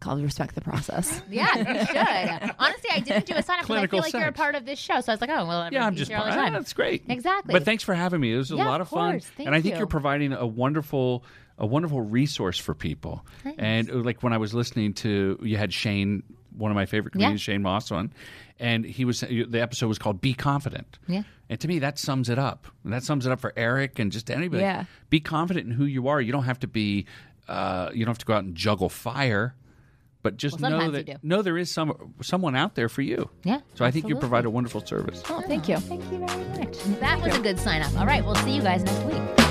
called Respect the Process. Yeah, you should. Honestly, I didn't do a sign up because I feel like you're a part of this show. So I was like, oh, well, Yeah, I'm just here all the time. that's great. Exactly. But thanks for having me. It was a Yeah, lot of of fun. Thank and I think you. are providing a wonderful a wonderful resource for people. And uh, like when I was listening to you had Shane, one of my favorite comedians, Shane Mauss on, and he was the episode was called Be Confident. Yeah. And to me that sums it up. And that sums it up for Eric and just anybody. Yeah. Be confident in who you are. You don't have to be uh, you don't have to go out and juggle fire. But just Well, know that know there is some someone out there for you. Yeah, So I think you provide a wonderful service. oh, thank you. Thank you very much. That was a good sign up. All right, we'll see you guys next week.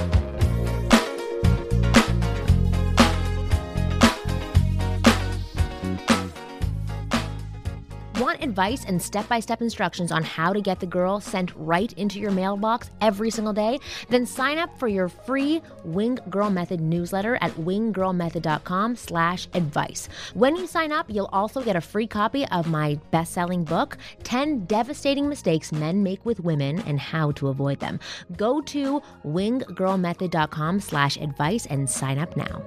Want advice and step by step instructions on how to get the girl sent right into your mailbox every single day? Then sign up for your free Wing Girl Method newsletter at winggirlmethod.com slash advice. When you sign up, you'll also get a free copy of my best selling book, 10 Devastating Mistakes Men Make with Women and How to Avoid Them. Go to winggirlmethod.com slash advice and sign up now.